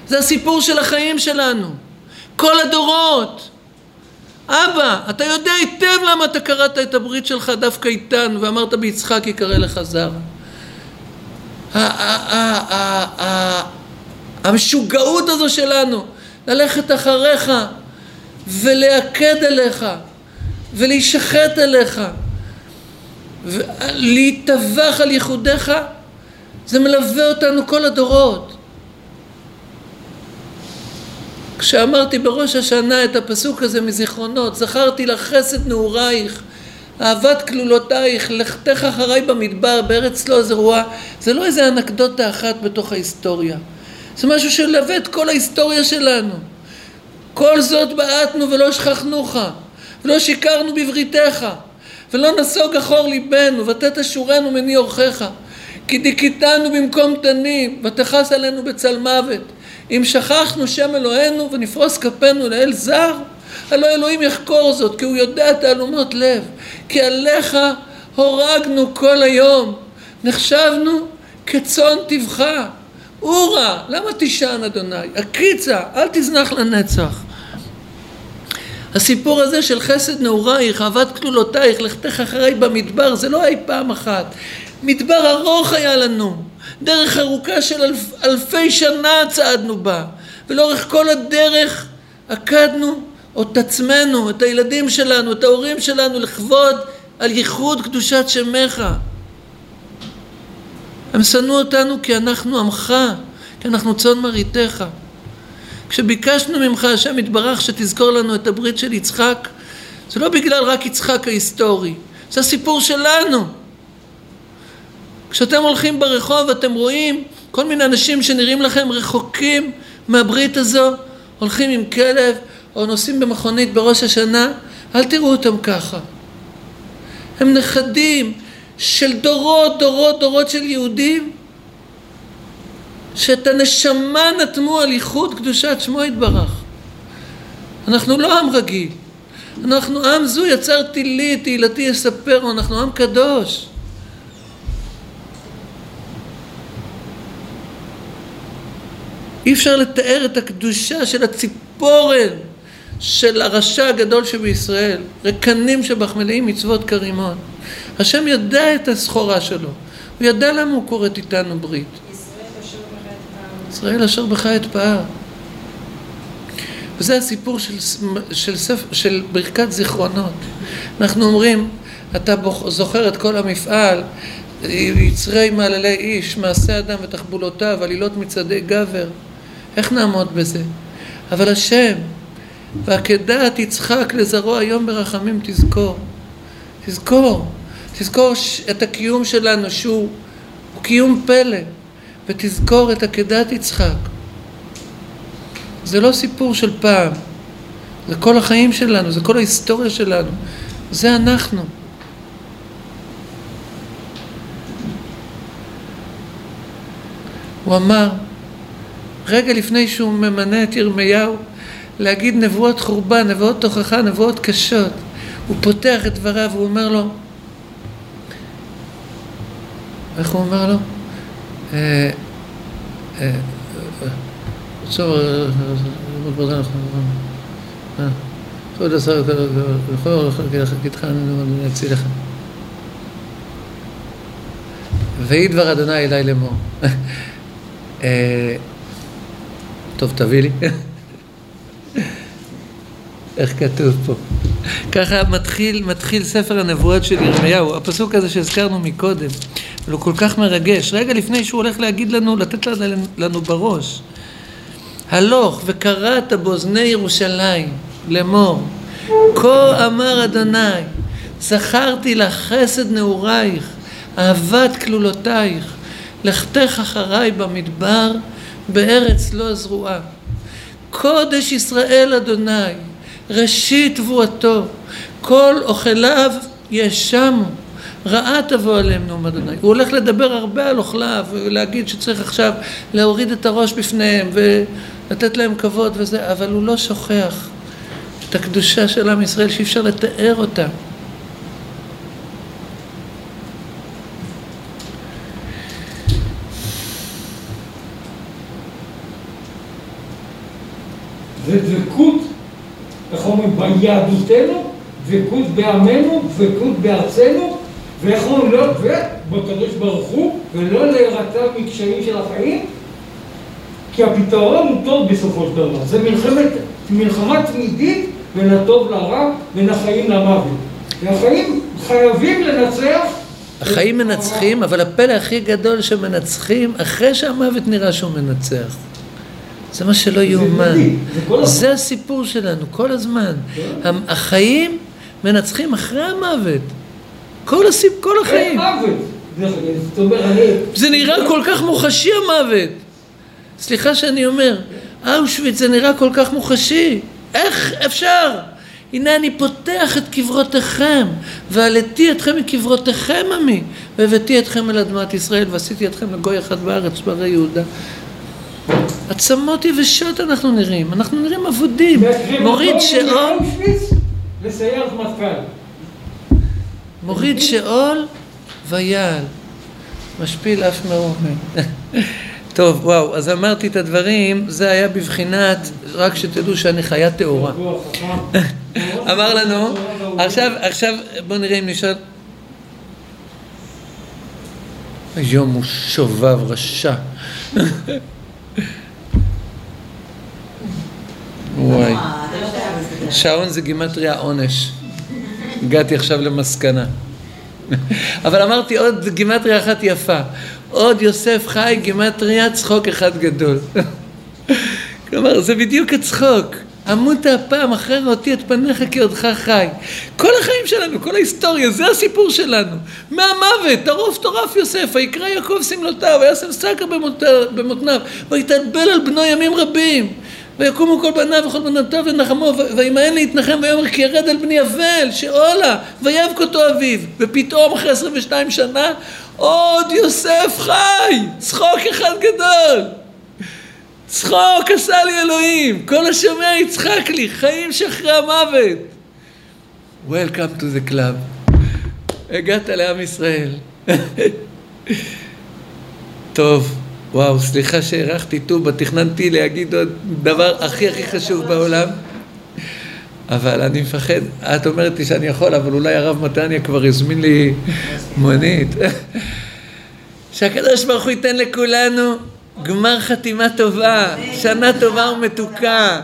זה הסיפור של החיים שלנו, כל הדורות. אבא, אתה יודע היטב למה אתה קראת את הברית שלך דווקא איתנו ואמרת ביצחק יקרא לך זר. המשוגעות הזו שלנו, ללכת אחריך ולעקד אליך ולהישחט אליך ולהיטבח על ייחודיך, זה מלווה אותנו כל הדורות. כשאמרתי בראש השנה את הפסוק הזה מזיכרונות, זכרתי לך חסד נעורייך, אהבת כלולותייך, לכתך אחריי במדבר, בארץ לא זרועה, זה לא איזה אנקדוטה אחת בתוך ההיסטוריה. זה משהו שלווה את כל ההיסטוריה שלנו. כל זאת בעטנו ולא שכחנוך, ולא שיקרנו בבריתך. ולא נסוג אחור ליבנו, ותת אשורנו מני אורחך. כי דיכיתנו במקום תנים, ותכס עלינו בצל מוות. אם שכחנו שם אלוהינו ונפרוס כפינו לאל זר, הלא אלוהים יחקור זאת, כי הוא יודע תעלומות לב. כי עליך הורגנו כל היום, נחשבנו כצאן טבחה, אורה, למה תישן אדוני? הקיצה, אל תזנח לנצח. הסיפור הזה של חסד נעורייך, אהבת כלולותייך, לכתך אחריי במדבר, זה לא היה פעם אחת. מדבר ארוך היה לנו, דרך ארוכה של אלף, אלפי שנה צעדנו בה, ולאורך כל הדרך עקדנו את עצמנו, את הילדים שלנו, את ההורים שלנו, לכבוד על ייחוד קדושת שמך. הם שנאו אותנו כי אנחנו עמך, כי אנחנו צאן מרעיתך. כשביקשנו ממך, השם יתברך, שתזכור לנו את הברית של יצחק, זה לא בגלל רק יצחק ההיסטורי, זה הסיפור שלנו. כשאתם הולכים ברחוב אתם רואים כל מיני אנשים שנראים לכם רחוקים מהברית הזו, הולכים עם כלב או נוסעים במכונית בראש השנה, אל תראו אותם ככה. הם נכדים של דורות, דורות, דורות של יהודים שאת הנשמה נתנו על ייחוד קדושת שמו יתברך. אנחנו לא עם רגיל. אנחנו עם זו יצר תהילי, תהילתי יספרו, אנחנו עם קדוש. אי אפשר לתאר את הקדושה של הציפורן של הרשע הגדול שבישראל, רקנים שבך מלאים מצוות כרימון. השם יודע את הסחורה שלו, הוא ידע למה הוא כורת איתנו ברית. ישראל אשר בך אתפאר. וזה הסיפור של, של, של, של ברכת זיכרונות. אנחנו אומרים, אתה זוכר את כל המפעל, יצרי מעללי איש, מעשה אדם ותחבולותיו, עלילות מצעדי גבר. איך נעמוד בזה? אבל השם, ועקדת יצחק לזרוע היום ברחמים תזכור. תזכור. תזכור את הקיום שלנו שהוא קיום פלא. ותזכור את עקדת יצחק. זה לא סיפור של פעם, זה כל החיים שלנו, זה כל ההיסטוריה שלנו, זה אנחנו. הוא אמר, רגע לפני שהוא ממנה את ירמיהו להגיד נבואות חורבן, נבואות תוכחה, נבואות קשות, הוא פותח את דבריו, הוא אומר לו, איך הוא אומר לו? כבוד. ויהי דבר אדוני אליי לאמור. טוב, תביא לי. איך כתוב פה? ככה מתחיל, מתחיל ספר הנבואות של ירמיהו, הפסוק הזה שהזכרנו מקודם. הוא כל כך מרגש. רגע לפני שהוא הולך להגיד לנו, לתת לנו בראש. הלוך וקראת באוזני ירושלים לאמור, כה אמר אדוני, זכרתי לך חסד נעורייך, אהבת כלולותייך, לכתך אחריי במדבר, בארץ לא זרועה. קודש ישראל אדוני, ראשית תבואתו, כל אוכליו ישמו. רעה תבוא עליהם נאום אדוני. הוא הולך לדבר הרבה על אוכליו, ולהגיד שצריך עכשיו להוריד את הראש בפניהם ולתת להם כבוד וזה, אבל הוא לא שוכח את הקדושה של עם ישראל שאי אפשר לתאר אותה. זה ביהדותנו, דבקות בעמנו, דבקות בארצנו, אומרים לא, ובקדוש ברוך הוא, ולא להירתע מקשיים של החיים, כי הפתרון הוא טוב בסופו של דבר. זה מלחמת, מלחמה תמידית בין הטוב לרע, בין החיים למוות. והחיים חייבים לנצח. החיים מנצחים, אבל הפלא הכי גדול שמנצחים, אחרי שהמוות נראה שהוא מנצח. זה מה שלא יאומן. זה, הסיפור שלנו, כל הזמן. כן. החיים מנצחים אחרי המוות. כל, הסיפ... כל החיים. זה נראה כל כך מוחשי המוות. סליחה שאני אומר, אושוויץ זה נראה כל כך מוחשי. איך אפשר? הנה אני פותח את קברותיכם, ועליתי אתכם מקברותיכם עמי, והבאתי אתכם אל אדמת ישראל, ועשיתי אתכם לגוי אחד בארץ, בערי יהודה. עצמות יבשות אנחנו נראים, אנחנו נראים אבודים. מוריד שאול... לסיירת מטכ"ל. מוריד שאול ויעל, משפיל אף מאומן. טוב, וואו, אז אמרתי את הדברים, זה היה בבחינת, רק שתדעו שאני חיה טהורה. אמר לנו, עכשיו, עכשיו בואו נראה אם נשאל... היום הוא שובב רשע. וואי. שעון זה גימטריה עונש. הגעתי עכשיו למסקנה. אבל אמרתי עוד גימטריה אחת יפה. עוד יוסף חי גימטריה צחוק אחד גדול. כלומר, זה בדיוק הצחוק. עמוד הפעם אחרי ראותי את פניך כי עודך חי. כל החיים שלנו, כל ההיסטוריה, זה הסיפור שלנו. מהמוות, טרוף טורף יוסף, ויקרא יעקב שמלותיו, וישם סקר במותניו, ויתאבל על בנו ימים רבים. ויקומו כל בניו וכל בנותיו ונחמו וימאן להתנחם ויאמר כי ירד על בני אבל שאולה ויבק אותו אביו ופתאום אחרי 22 שנה עוד יוסף חי צחוק אחד גדול צחוק עשה לי אלוהים. כל השומע יצחק לי חיים שאחרי המוות. Welcome to the club. הגעת לעם ישראל. טוב וואו, סליחה שהארכתי טובה, תכננתי להגיד עוד דבר הכי הכי חשוב בעולם, אבל אני מפחד. את אומרת לי שאני יכול, אבל אולי הרב מתניה כבר הזמין לי מונית. שהקדוש ברוך הוא ייתן לכולנו גמר חתימה טובה, שנה טובה ומתוקה.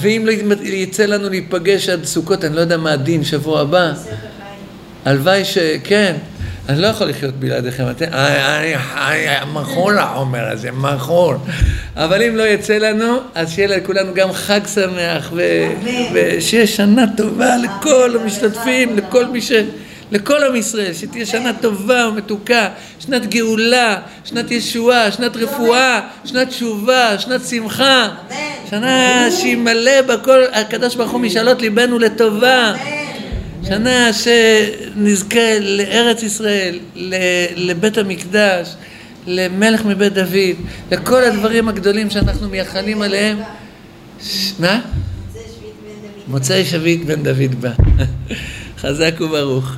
ואם לא יצא לנו להיפגש עד סוכות, אני לא יודע מה הדין, שבוע הבא. הלוואי ש... כן. אני לא יכול לחיות בלעדיכם, אתם, אני חי, מחול החומר הזה, מחול. אבל אם לא יצא לנו, אז שיהיה לכולנו גם חג שמח, ושיהיה שנה טובה לכל המשתתפים, לכל מי ש... לכל עם ישראל, שתהיה שנה טובה ומתוקה, שנת גאולה, שנת ישועה, שנת רפואה, שנת תשובה, שנת שמחה, שנה שימלא בה כל הקדוש ברוך הוא משאלות ליבנו לטובה. שנה שנזכה לארץ ישראל, לבית המקדש, למלך מבית דוד, לכל הדברים הגדולים שאנחנו מייחלים עליהם. מה? מוצאי שביט בן דוד בא. חזק וברוך.